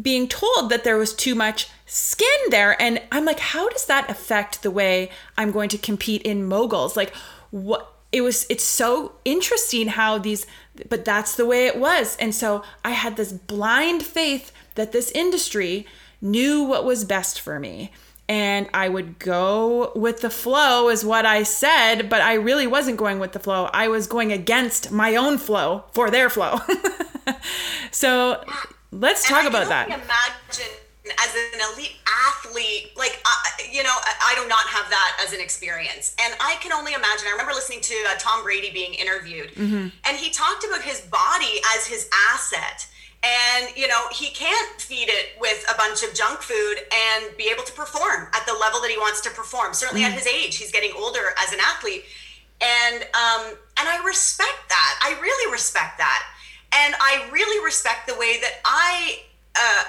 being told that there was too much skin there and I'm like how does that affect the way I'm going to compete in moguls? Like what it was it's so interesting how these but that's the way it was. And so i had this blind faith that this industry knew what was best for me. And i would go with the flow is what i said but i really wasn't going with the flow. I was going against my own flow for their flow. So let's talk And I about that. Imagine as an elite athlete, like I you know, I, I do not have that as an experience, and I can only imagine. I remember listening to uh, Tom Brady being interviewed, Mm-hmm. and he talked about his body as his asset. And you know he can't feed it with a bunch of junk food and be able to perform at the level that he wants to perform. Certainly Mm-hmm. at his age, he's getting older as an athlete, and um, and I respect that. I really respect that, and I really respect the way that I uh,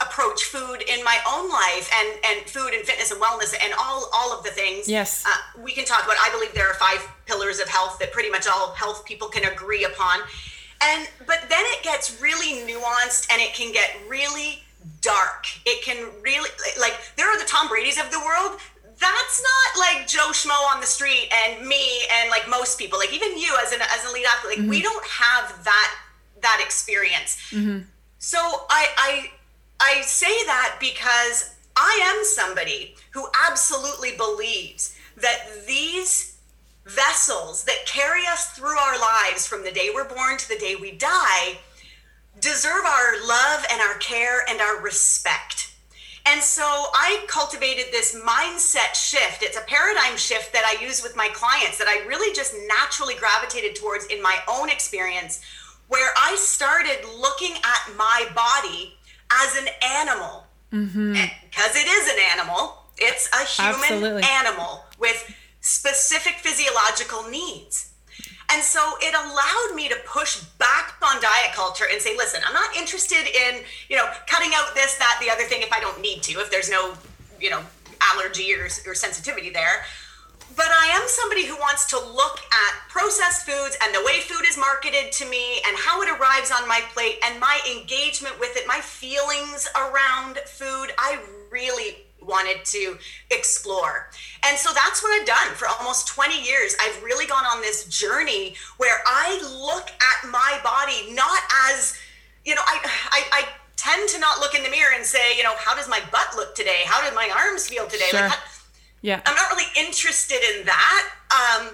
approach food in my own life and and food and fitness and wellness and all all of the things. Yes. uh, we can talk about. I believe there are five pillars of health that pretty much all health people can agree upon, and but then it gets really nuanced and it can get really dark. It can really like there are the Tom Brady's of the world. That's not like Joe Schmo on the street and me and like most people. Like even you as an as an elite athlete, like we don't have that that experience. So I I I say that because I am somebody who absolutely believes that these vessels that carry us through our lives from the day we're born to the day we die deserve our love and our care and our respect. And so I cultivated this mindset shift. It's a paradigm shift that I use with my clients that I really just naturally gravitated towards in my own experience, where I started looking at my body as an animal. Mm-hmm. Because it is an animal, it's a human Absolutely. animal with specific physiological needs. And so it allowed me to push back on diet culture and say, listen, I'm not interested in, you know, cutting out this, that, the other thing if I don't need to, if there's no, you know, allergy or, or sensitivity there. But I am somebody who wants to look at processed foods and the way food is marketed to me and how it arrives on my plate and my engagement with it, my feelings around food. I really wanted to explore. And so that's what I've done for almost 20 years. I've really gone on this journey where I look at my body not as, you know, I I I, tend to not look in the mirror and say, you know, how does my butt look today? How did my arms feel today? Sure. Like, Yeah. I'm not really interested in that. Um,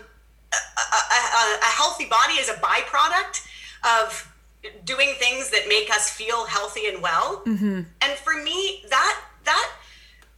a, a, a, healthy body is a byproduct of doing things that make us feel healthy and well. And for me, that that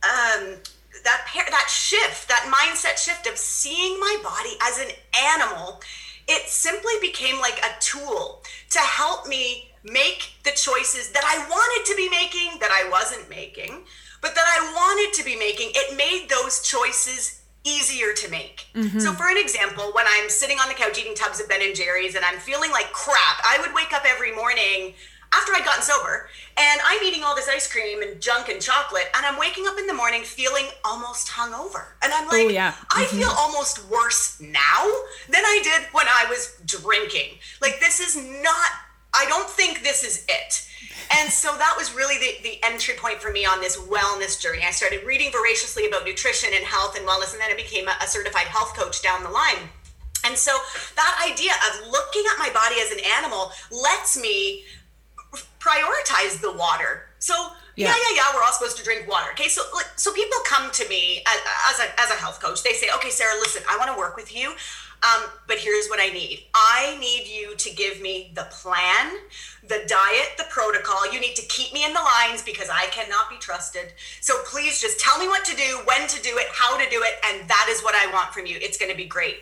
um, that that shift, that mindset shift of seeing my body as an animal, it simply became like a tool to help me make the choices that I wanted to be making that I wasn't making, but that I wanted to be making. It made those choices easier to make. Mm-hmm. So for an example, when I'm sitting on the couch eating tubs of Ben and Jerry's and I'm feeling like crap, I would wake up every morning after I'd gotten sober and I'm eating all this ice cream and junk and chocolate and I'm waking up in the morning feeling almost hungover. And I'm oh, like, Oh, yeah. I mm-hmm. feel almost worse now than I did when I was drinking. Like this is not I don't think this is it. And so that was really the, the entry point for me on this wellness journey. I started reading voraciously about nutrition and health and wellness, and then I became a, a certified health coach down the line. And so that idea of looking at my body as an animal lets me prioritize the water. So yeah, Yeah. yeah, yeah, we're all supposed to drink water. Okay, so like, so people come to me as, as a as a health coach. They say, okay, Sarah, listen, I want to work with you, um, but here's what I need. I need you to give me the plan, the diet, the protocol. You need to keep me in the lines because I cannot be trusted. So please just tell me what to do, when to do it, how to do it, and that is what I want from you. It's going to be great.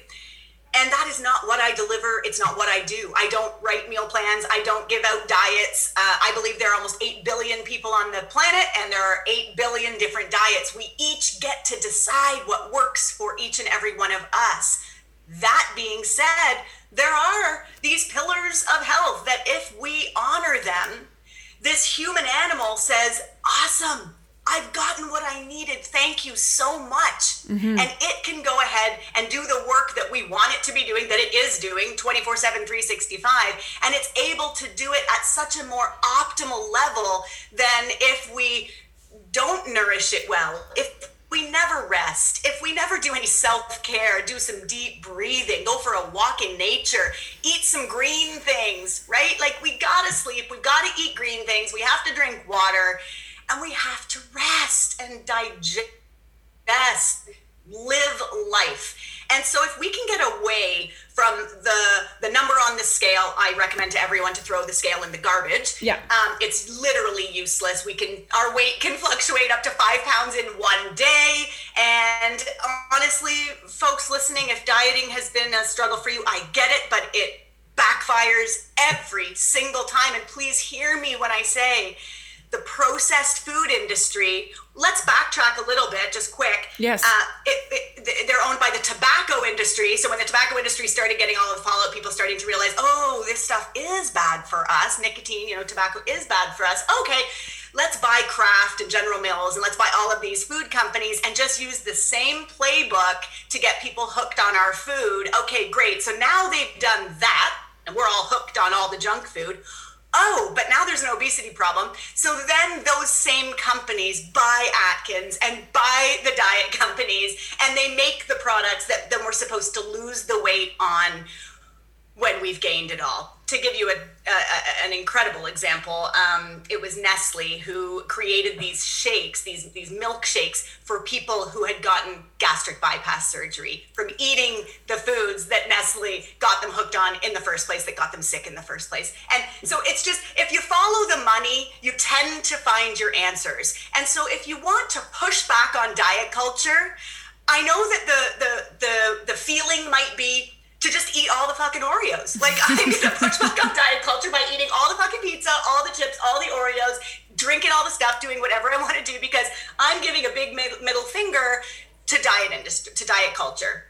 And that is not what I deliver. It's not what I do. I don't write meal plans. I don't give out diets. Uh, I believe there are almost 8 billion people on the planet, and there are 8 billion different diets. We each get to decide what works for each and every one of us. That being said, there are these pillars of health that if we honor them, this human animal says, Awesome. I've gotten what I needed. Thank you so much. Mm-hmm. And it can go ahead and do the work that we want it to be doing, that it is doing 24 7, 365. And it's able to do it at such a more optimal level than if we don't nourish it well. If we never rest, if we never do any self care, do some deep breathing, go for a walk in nature, eat some green things, right? Like we gotta sleep, we've gotta eat green things, we have to drink water, and we have to rest and digest, live life. And so if we can get away from the the number on the scale, I recommend to everyone to throw the scale in the garbage. Yeah. Um, it's literally useless. We can our weight can fluctuate up to five pounds in one day. And honestly, folks listening, if dieting has been a struggle for you, I get it, but it backfires every single time. And please hear me when I say the processed food industry. Let's backtrack a little bit, just quick. Yes. Uh, it, it, they're owned by the tobacco industry. So when the tobacco industry started getting all of the fallout, people starting to realize, oh, this stuff is bad for us. Nicotine, you know, tobacco is bad for us. Okay, let's buy Kraft and General Mills and let's buy all of these food companies and just use the same playbook to get people hooked on our food. Okay, great. So now they've done that, and we're all hooked on all the junk food oh, but now there's an obesity problem. So then those same companies buy Atkins and buy the diet companies and they make the products that then we're supposed to lose the weight on when we've gained it all. To give you a, a, an incredible example, um, it was Nestle who created these shakes, these these milkshakes for people who had gotten gastric bypass surgery from eating the foods that Nestle got them hooked on in the first place, that got them sick in the first place. And so it's just if you follow the money, you tend to find your answers. And so if you want to push back on diet culture, I know that the the the the feeling might be to just eat all the fucking Oreos. Like I'm gonna push back on diet culture by eating all the fucking pizza, all the chips, all the Oreos, drinking all the stuff, doing whatever I want to do because I'm giving a big middle finger to diet industry, to diet culture.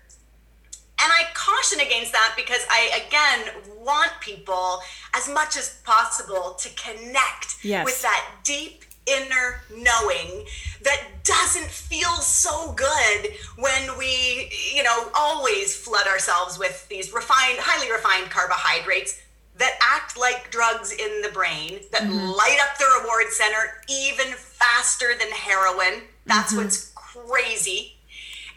And I caution against that because I again want people as much as possible to connect Yes. with that deep inner knowing that doesn't feel so good when we, you know, always flood ourselves with these refined, highly refined carbohydrates that act like drugs in the brain, that light up the reward center even faster than heroin. That's what's crazy.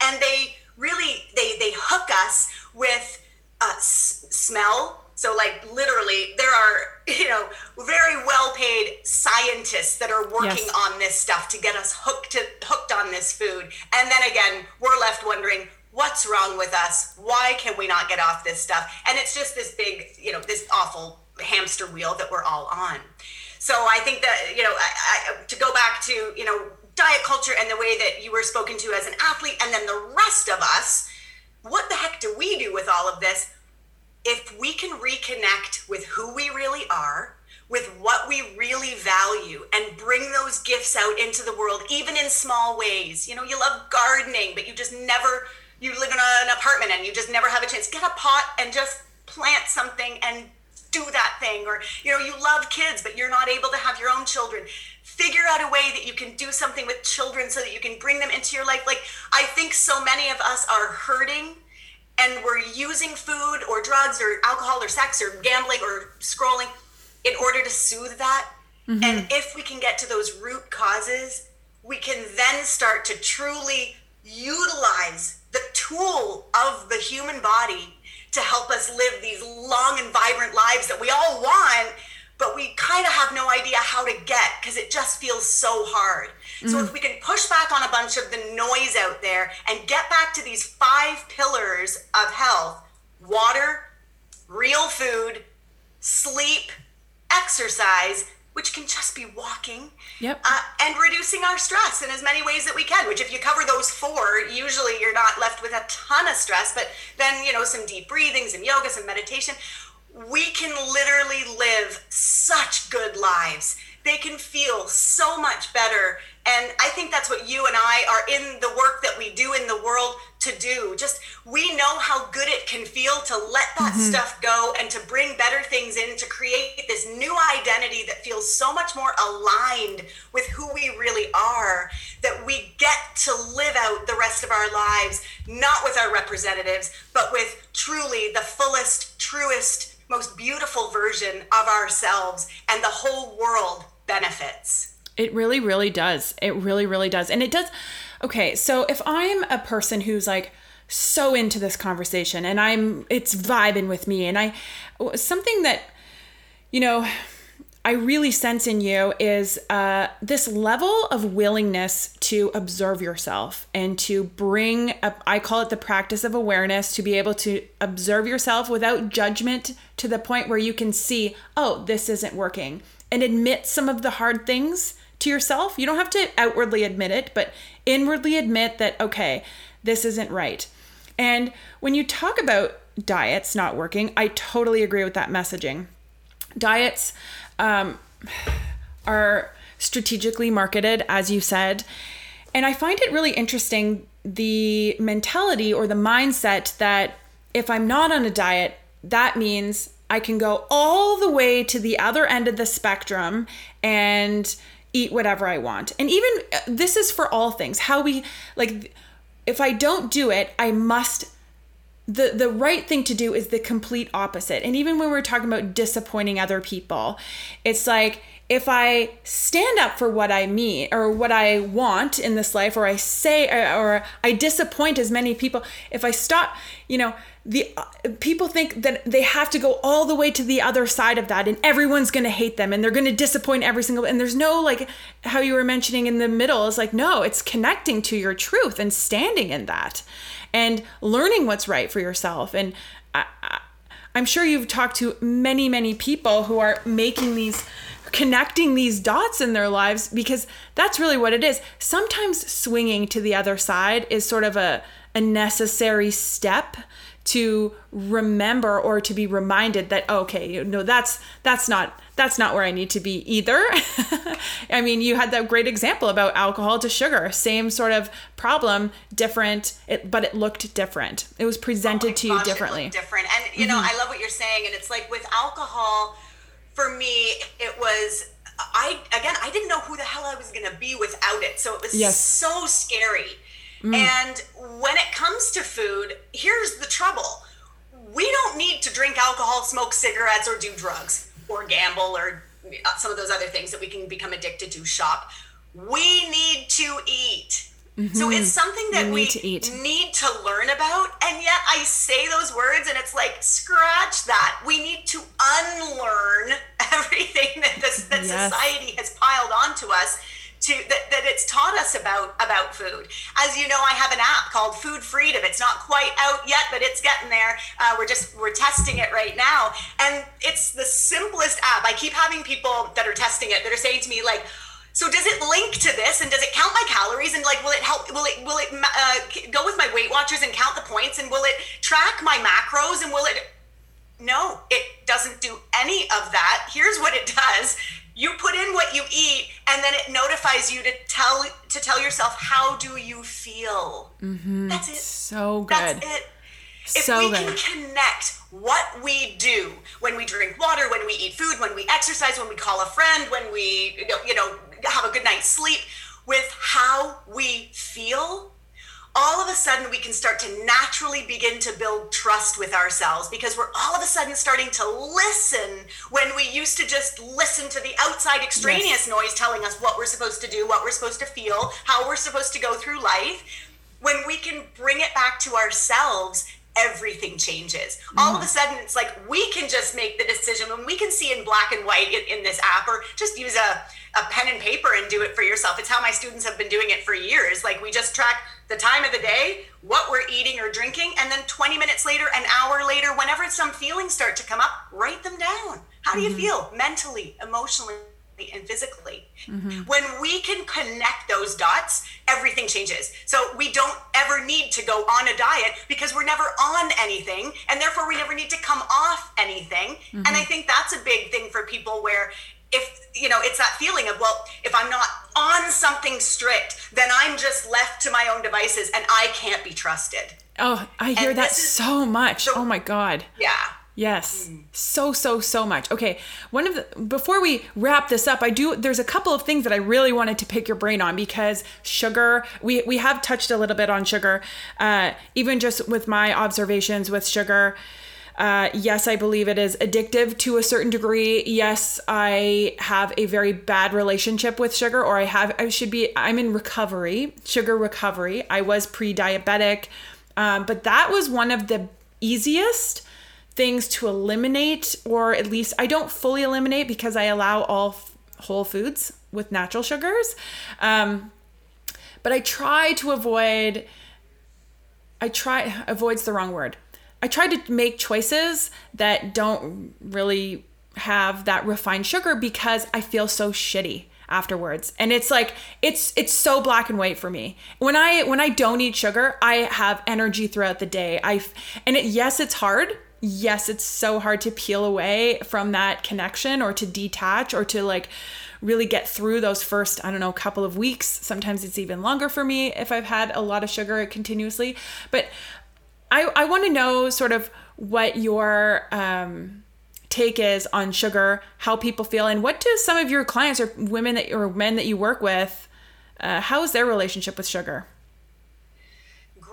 And they really they they hook us with uh, s- smell, So, like, literally, there are, you know, very well paid scientists that are working Yes. on this stuff to get us hooked, to, hooked on this food. And then again, we're left wondering, what's wrong with us? Why can we not get off this stuff? And it's just this big, you know, this awful hamster wheel that we're all on. So I think that, you know, I, I, to go back to, you know, diet culture and the way that you were spoken to as an athlete, and then the rest of us, what the heck do we do with all of this? If we can reconnect with who we really are, with what we really value, and bring those gifts out into the world, even in small ways. You know, you love gardening, but you just never, you live in an apartment and you just never have a chance. Get a pot and just plant something and do that thing. Or, you know, you love kids, but you're not able to have your own children. Figure out a way that you can do something with children so that you can bring them into your life. Like, I think so many of us are hurting and we're using food or drugs or alcohol or sex or gambling or scrolling in order to soothe that. Mm-hmm. And if we can get to those root causes, we can then start to truly utilize the tool of the human body to help us live these long and vibrant lives that we all want, but we kind of have no idea how to get because it just feels so hard. So if we can push back on a bunch of the noise out there and get back to these five pillars of health water, real food, sleep, exercise, which can just be walking, Yep. uh, and reducing our stress in as many ways that we can. Which, if you cover those four, usually you're not left with a ton of stress. But then, you know, some deep breathing, some yoga, some meditation. We can literally live such good lives. They can feel so much better. And I think that's what you and I are in the work that we do in the world to do. Just we know how good it can feel to let that mm-hmm. stuff go and to bring better things in to create this new identity that feels so much more aligned with who we really are that we get to live out the rest of our lives not with our representatives but with truly the fullest truest most beautiful version of ourselves and the whole world benefits It really, really does. It really, really does. And it does. Okay, so if I'm a person who's like so into this conversation and I'm, it's vibing with me, and I, something that, you know, I really sense in you is uh, this level of willingness to observe yourself and to bring, I call it the practice of awareness, to be able to observe yourself without judgment to the point where you can see, oh, this isn't working, and admit some of the hard things to yourself. You don't have to outwardly admit it, but inwardly admit that, okay, this isn't right. And when you talk about diets not working, I totally agree with that messaging diets um, are strategically marketed, as you said. And I find it really interesting the mentality or the mindset that if I'm not on a diet, that means I can go all the way to the other end of the spectrum and eat whatever I want. And even uh, this is for all things. How we like if I don't do it, I must the the right thing to do is the complete opposite. And even when we're talking about disappointing other people, it's like if I stand up for what I mean or what I want in this life, or I say or, or I disappoint as many people, if I stop, you know, the uh, people think that they have to go all the way to the other side of that, and everyone's going to hate them, and they're going to disappoint every single. And there's no like how you were mentioning in the middle is like no, it's connecting to your truth and standing in that, and learning what's right for yourself. And I, I, I'm sure you've talked to many, many people who are making these connecting these dots in their lives because that's really what it is. Sometimes swinging to the other side is sort of a, a necessary step to remember or to be reminded that okay you know that's that's not that's not where i need to be either i mean you had that great example about alcohol to sugar same sort of problem different it, but it looked different it was presented my to you gosh, it differently different. And you know, Mm-hmm. I love what you're saying. And it's like with alcohol, for me, it was I again, I didn't know who the hell I was gonna be without it. So it was Yes. so scary. Mm. And when it comes to food, here's the trouble. We don't need to drink alcohol, smoke cigarettes, or do drugs, or gamble, or uh, some of those other things that we can become addicted to. Shop. We need to eat. So mm-hmm. it's something that we need to eat. need to learn about. And yet I say those words and it's like, scratch that. We need to unlearn everything that, this, that Yes. society has piled onto us. To, that, that it's taught us about about food. As you know, I have an app called Food Freedom. It's not quite out yet, but it's getting there. Uh, we're just we're testing it right now, and it's the simplest app. I keep having people that are testing it that are saying to me like, so does it link to this and does it count my calories and like will it help will it will it uh, go with my weight watchers and count the points and will it track my macros and will it no it doesn't do any of that here's what it does you put in what you eat and then it notifies you to tell to tell yourself how do you feel mm-hmm. that's it So good. that's it if So we good. can connect what we do when we drink water, when we eat food, when we exercise, when we call a friend, when we you know have a good night's sleep, with how we feel, all of a sudden we can start to naturally begin to build trust with ourselves because we're all of a sudden starting to listen when we used to just listen to the outside extraneous noise telling us what we're supposed to do, what we're supposed to feel, how we're supposed to go through life. When we can bring it back to ourselves, everything changes. All of a mm. sudden, it's like we can just make the decision when we can see in black and white in, in this app, or just use a, a pen and paper and do it for yourself. It's how my students have been doing it for years. Like we just track the time of the day, what we're eating or drinking, and then 20 minutes later, an hour later, whenever some feelings start to come up, write them down. How do you mm-hmm. feel mentally, emotionally? and physically. Mm-hmm. When we can connect those dots, everything changes. So we don't ever need to go on a diet because we're never on anything and therefore we never need to come off anything. And I mm-hmm. think that's a big thing for people where if you know it's that feeling of well if i'm not on something strict then i'm just left to my own devices and i can't be trusted Oh, I hear And that so much. oh my god. yeah Yes. So so so much. Okay. One of the before we wrap this up, I do there's a couple of things that I really wanted to pick your brain on because sugar, we we have touched a little bit on sugar. Uh even just with my observations with sugar, uh, yes, I believe it is addictive to a certain degree. Yes, I have a very bad relationship with sugar, or I have, I should be, I'm in recovery, sugar recovery. I was pre diabetic, um, but that was one of the easiest things to eliminate, or at least I don't fully eliminate because I allow all f- whole foods with natural sugars. Um, but I try to avoid I try avoids the wrong word. I try to make choices that don't really have that refined sugar because I feel so shitty afterwards. And it's like it's it's so black and white for me. When I when I don't eat sugar, I have energy throughout the day. I and it yes, it's hard. Yes, it's so hard to peel away from that connection or to detach or to like really get through those first, I don't know, couple of weeks. Sometimes it's even longer for me if I've had a lot of sugar continuously. But I, I want to know sort of what your um, take is on sugar, how people feel, and what do some of your clients or women that or men that you work with, uh, how is their relationship with sugar?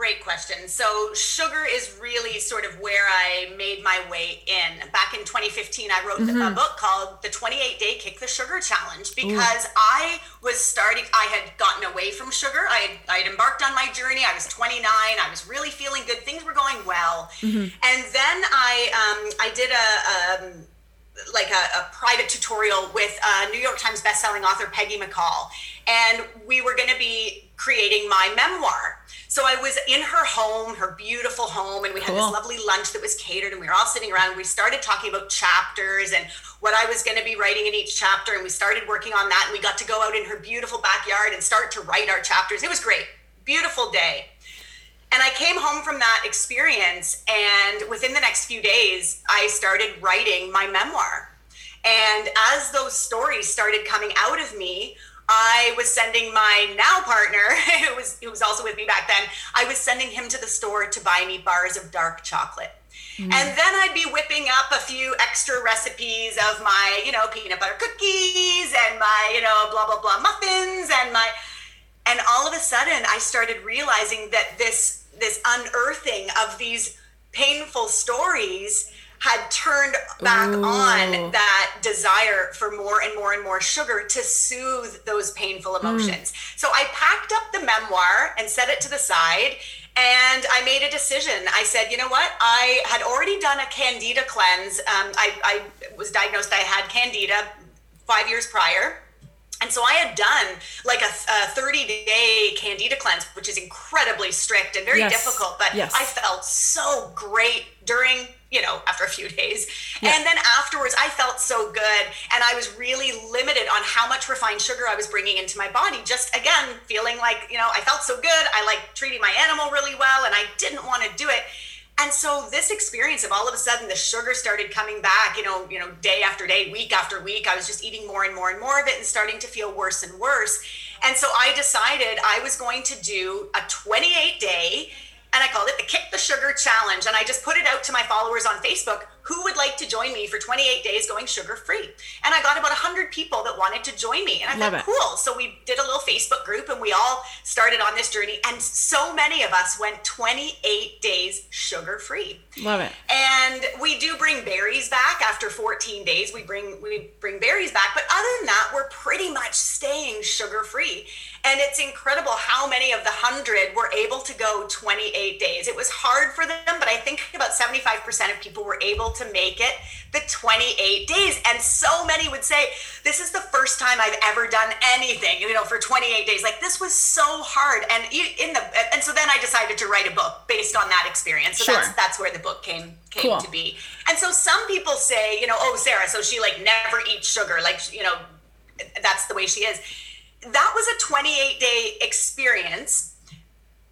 Great question. So, sugar is really sort of where I made my way in. Back in 2015, I wrote a book called The 28 Day Kick the Sugar Challenge because I was starting, I had gotten away from sugar. I had, I had embarked on my journey. I was 29. I was really feeling good. Things were going well. And then I, um, I did a, um, like a, a private tutorial with uh, New York Times bestselling author Peggy McColl, and we were going to be creating my memoir. So I was in her home, her beautiful home, and we had Cool. this lovely lunch that was catered, and we were all sitting around. And we started talking about chapters and what I was going to be writing in each chapter, and we started working on that. And we got to go out in her beautiful backyard and start to write our chapters. It was great, beautiful day. And I came home from that experience, and within the next few days, I started writing my memoir. And as those stories started coming out of me, I was sending my now partner, who was who was also with me back then, I was sending him to the store to buy me bars of dark chocolate. Mm. And then I'd be whipping up a few extra recipes of my, you know, peanut butter cookies and my, you know, blah blah blah muffins and my and all of a sudden i started realizing that this this unearthing of these painful stories had turned back Ooh. on that desire for more and more and more sugar to soothe those painful mm. emotions. Mm. So I packed up the memoir and set it to the side and I made a decision. I said, you know what? I had already done a candida cleanse. Um, I, I was diagnosed, I had candida five years prior. And so I had done like a, a 30 day candida cleanse, which is incredibly strict and very yes. difficult, but yes. I felt so great during you know, after a few days. Yeah. And then afterwards, I felt so good. And I was really limited on how much refined sugar I was bringing into my body. Just again, feeling like, you know, I felt so good. I like treating my animal really well, and I didn't want to do it. And so this experience of all of a sudden the sugar started coming back, you know, you know, day after day, week after week, I was just eating more and more and more of it and starting to feel worse and worse. And so I decided I was going to do a 28 day and I called it the Kick the Sugar Challenge. And I just put it out to my followers on Facebook who would like to join me for 28 days going sugar free? And I got about 100 people that wanted to join me. And I Love thought, it. cool. So we did a little Facebook group and we all started on this journey. And so many of us went 28 days sugar free. Love it. And we do bring berries back after 14 days. We bring we bring berries back, but other than that, we're pretty much staying sugar free. And it's incredible how many of the 100 were able to go 28 days. It was hard for them, but I think about 75% of people were able to make it the 28 days. And so many would say, This is the first time I've ever done anything, you know, for 28 days. Like this was so hard. And in the and so then I decided to write a book based on that experience. So sure. that's that's where the book came came cool. to be. And so some people say, you know, oh Sarah, so she like never eats sugar, like you know, that's the way she is. That was a 28 day experience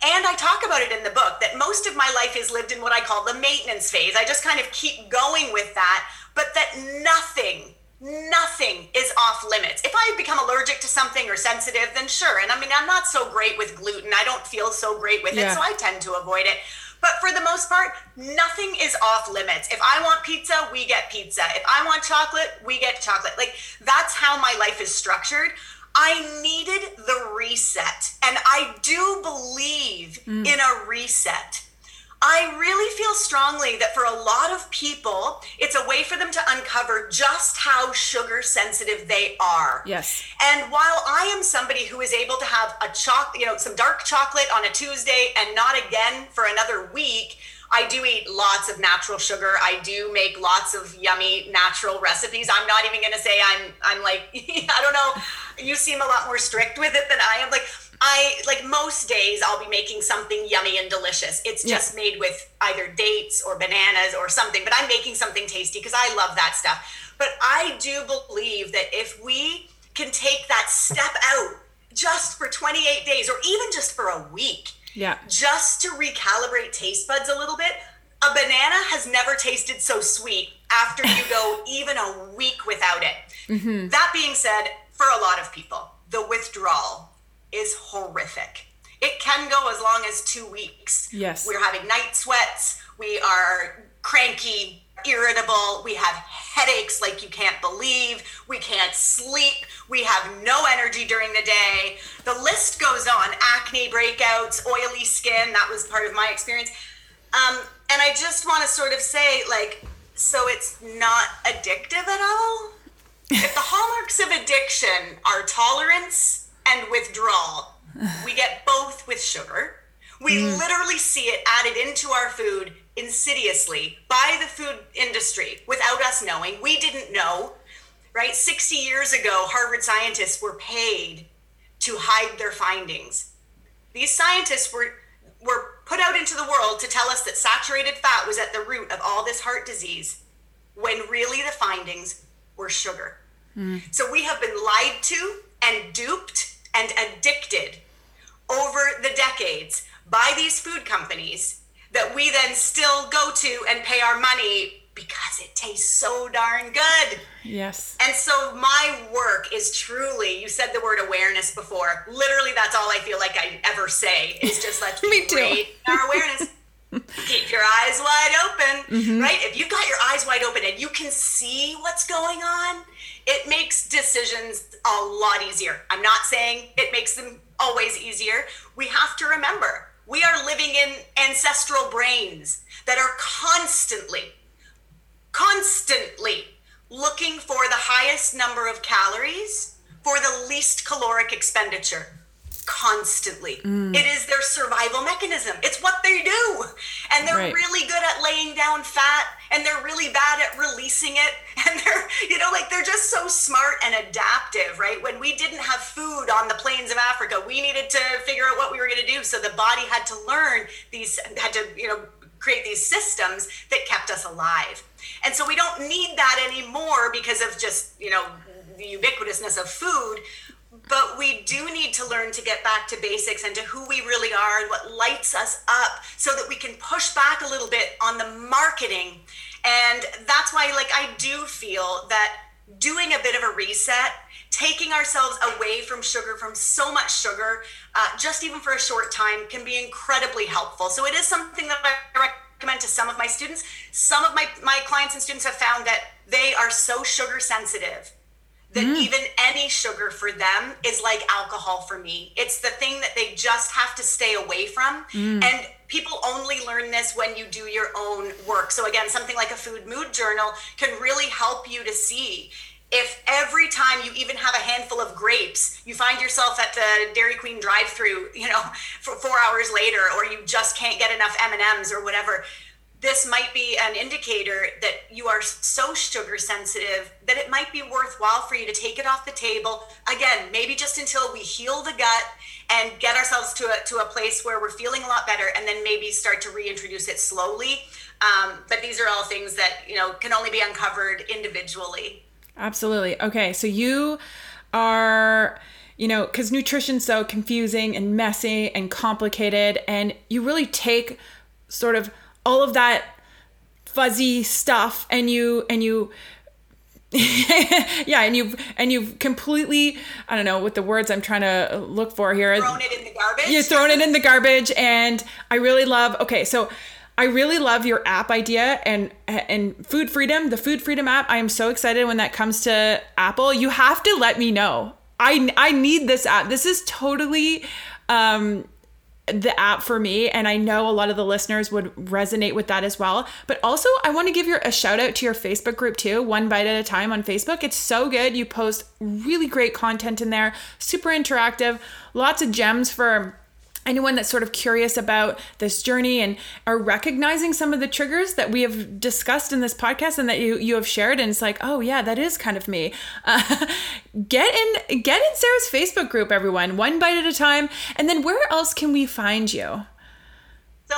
and I talk about it in the book that most of my life is lived in what I call the maintenance phase. I just kind of keep going with that, but that nothing, nothing is off limits. If I become allergic to something or sensitive, then sure. And I mean, I'm not so great with gluten. I don't feel so great with yeah. it, so I tend to avoid it. But for the most part, nothing is off limits. If I want pizza, we get pizza. If I want chocolate, we get chocolate. Like that's how my life is structured. I needed the reset. And I do believe mm. in a reset. I really feel strongly that for a lot of people, it's a way for them to uncover just how sugar sensitive they are. Yes. And while I am somebody who is able to have a chocolate, you know, some dark chocolate on a Tuesday and not again for another week, I do eat lots of natural sugar. I do make lots of yummy natural recipes. I'm not even going to say I'm I'm like I don't know. You seem a lot more strict with it than I am. Like I like most days I'll be making something yummy and delicious. It's just yeah. made with either dates or bananas or something, but I'm making something tasty because I love that stuff. But I do believe that if we can take that step out just for 28 days or even just for a week, yeah. Just to recalibrate taste buds a little bit. A banana has never tasted so sweet after you go even a week without it. Mm-hmm. That being said, for a lot of people, the withdrawal is horrific. It can go as long as two weeks. Yes. We're having night sweats. We are cranky, irritable, we have headaches like you can't believe, we can't sleep, we have no energy during the day. The list goes on acne breakouts, oily skin, that was part of my experience. Um, and I just want to sort of say, like, so it's not addictive at all? if the hallmarks of addiction are tolerance and withdrawal, we get both with sugar. We mm. literally see it added into our food insidiously by the food industry without us knowing. We didn't know, right? 60 years ago, Harvard scientists were paid to hide their findings. These scientists were were put out into the world to tell us that saturated fat was at the root of all this heart disease when really the findings were sugar. Mm. So we have been lied to and duped and addicted over the decades by these food companies that we then still go to and pay our money because it tastes so darn good. Yes. And so my work is truly, you said the word awareness before. Literally, that's all I feel like I ever say is just let Me too. our awareness. Keep your eyes wide open, mm-hmm. right? If you've got your eyes wide open and you can see what's going on, it makes decisions a lot easier. I'm not saying it makes them always easier. We have to remember we are living in ancestral brains that are constantly constantly looking for the highest number of calories for the least caloric expenditure constantly. Mm. It is their survival mechanism. It's what they do. And they're Right. really good at laying down fat and they're really bad at releasing it. And they're, you know, like they're just so smart and adaptive, right? When we didn't have food on the plains of Africa, we needed to figure out what we were going to do. So the body had to learn these, had to, you know, create these systems that kept us alive. And so we don't need that anymore because of just, you know, the ubiquitousness of food. But we do need to learn to get back to basics and to who we really are and what lights us up so that we can push back a little bit on the marketing. And that's why, like, I do feel that doing a bit of a reset, taking ourselves away from sugar, from so much sugar, uh, just even for a short time, can be incredibly helpful. So it is something that I recommend to some of my students. Some of my, my clients and students have found that they are so sugar sensitive that mm. even any sugar for them is like alcohol for me. It's the thing that they just have to stay away from. Mm. And people only learn this when you do your own work. So, again, something like a food mood journal can really help you to see. If every time you even have a handful of grapes, you find yourself at the Dairy Queen drive-through, you know, for four hours later, or you just can't get enough M and M's or whatever, this might be an indicator that you are so sugar sensitive that it might be worthwhile for you to take it off the table. Again maybe just until we heal the gut and get ourselves to a, to a place where we're feeling a lot better and then maybe start to reintroduce it slowly. Um, but these are all things that you know can only be uncovered individually. Absolutely. Okay, so you are, you know, because nutrition's so confusing and messy and complicated, and you really take sort of all of that fuzzy stuff and you and you yeah and you've and you've completely i don't know what the words i'm trying to look for here. Thrown it in the garbage. You're throwing it in the garbage and i really love okay so i really love your app idea and and food freedom the food freedom app. I am so excited when that comes to apple. You have to let me know. I i need this app. This is totally um the app for me and i know a lot of the listeners would resonate with that as well. But also i want to give you a shout out to your facebook group too one bite at a time on facebook. It's so good. You post really great content in there super interactive lots of gems for anyone that's sort of curious about this journey and are recognizing some of the triggers that we have discussed in this podcast and that you you have shared and it's like oh yeah that is kind of me uh, get in get in sarah's facebook group everyone one bite at a time and then where else can we find you So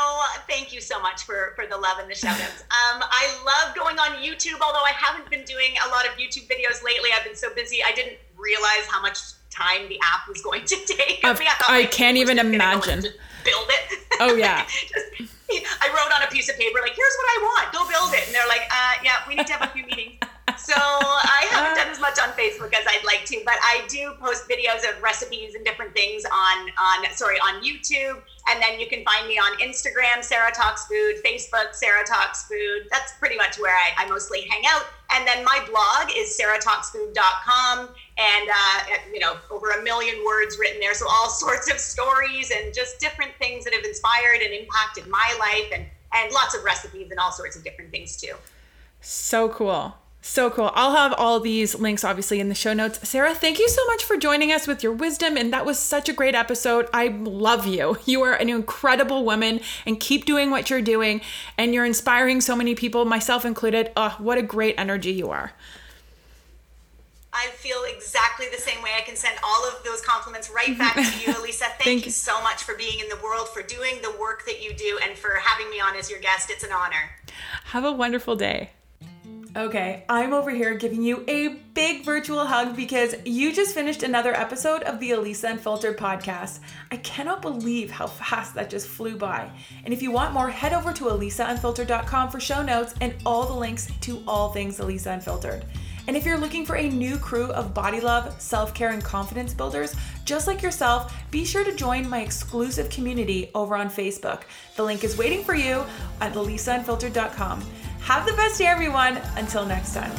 thank you so much for, for the love and the shout outs. Um, I love going on YouTube, although I haven't been doing a lot of YouTube videos lately. I've been so busy. I didn't realize how much time the app was going to take. Of- me. thought I my can't even go imagine. build it. Oh, yeah. Just- I wrote on a piece of paper, like, here's what I want. Go build it. And they're like, uh, yeah, we need to have a few meetings. So I haven't done as much on Facebook as I'd like to, but I do post videos of recipes and different things on on sorry on YouTube, and then you can find me on Instagram, Sarah Talks Food, Facebook, Sarah Talks Food. That's pretty much where I, I mostly hang out. And then my blog is sarahtalksfood.com, and uh, you know over a million words written there, so all sorts of stories and just different things that have inspired and impacted my life, and and lots of recipes and all sorts of different things too. so cool so cool. I'll have all these links obviously in the show notes. Sarah, thank you so much for joining us with your wisdom. And that was such a great episode. I love you. You are an incredible woman and keep doing what you're doing. And you're inspiring so many people, myself included. Oh, what a great energy you are. I feel exactly the same way. I can send all of those compliments right back to you, Elisa. Thank, Thank you you. so much for being in the world, for doing the work that you do, and for having me on as your guest. It's an honor. Have a wonderful day. Okay, I'm over here giving you a big virtual hug because you just finished another episode of the Elisa Unfiltered podcast. I cannot believe how fast that just flew by. And if you want more, head over to elisaunfiltered.com for show notes and all the links to all things Elisa Unfiltered. And if you're looking for a new crew of body love, self care, and confidence builders just like yourself, be sure to join my exclusive community over on Facebook. The link is waiting for you at elisaunfiltered.com. Have the best day, everyone. Until next time.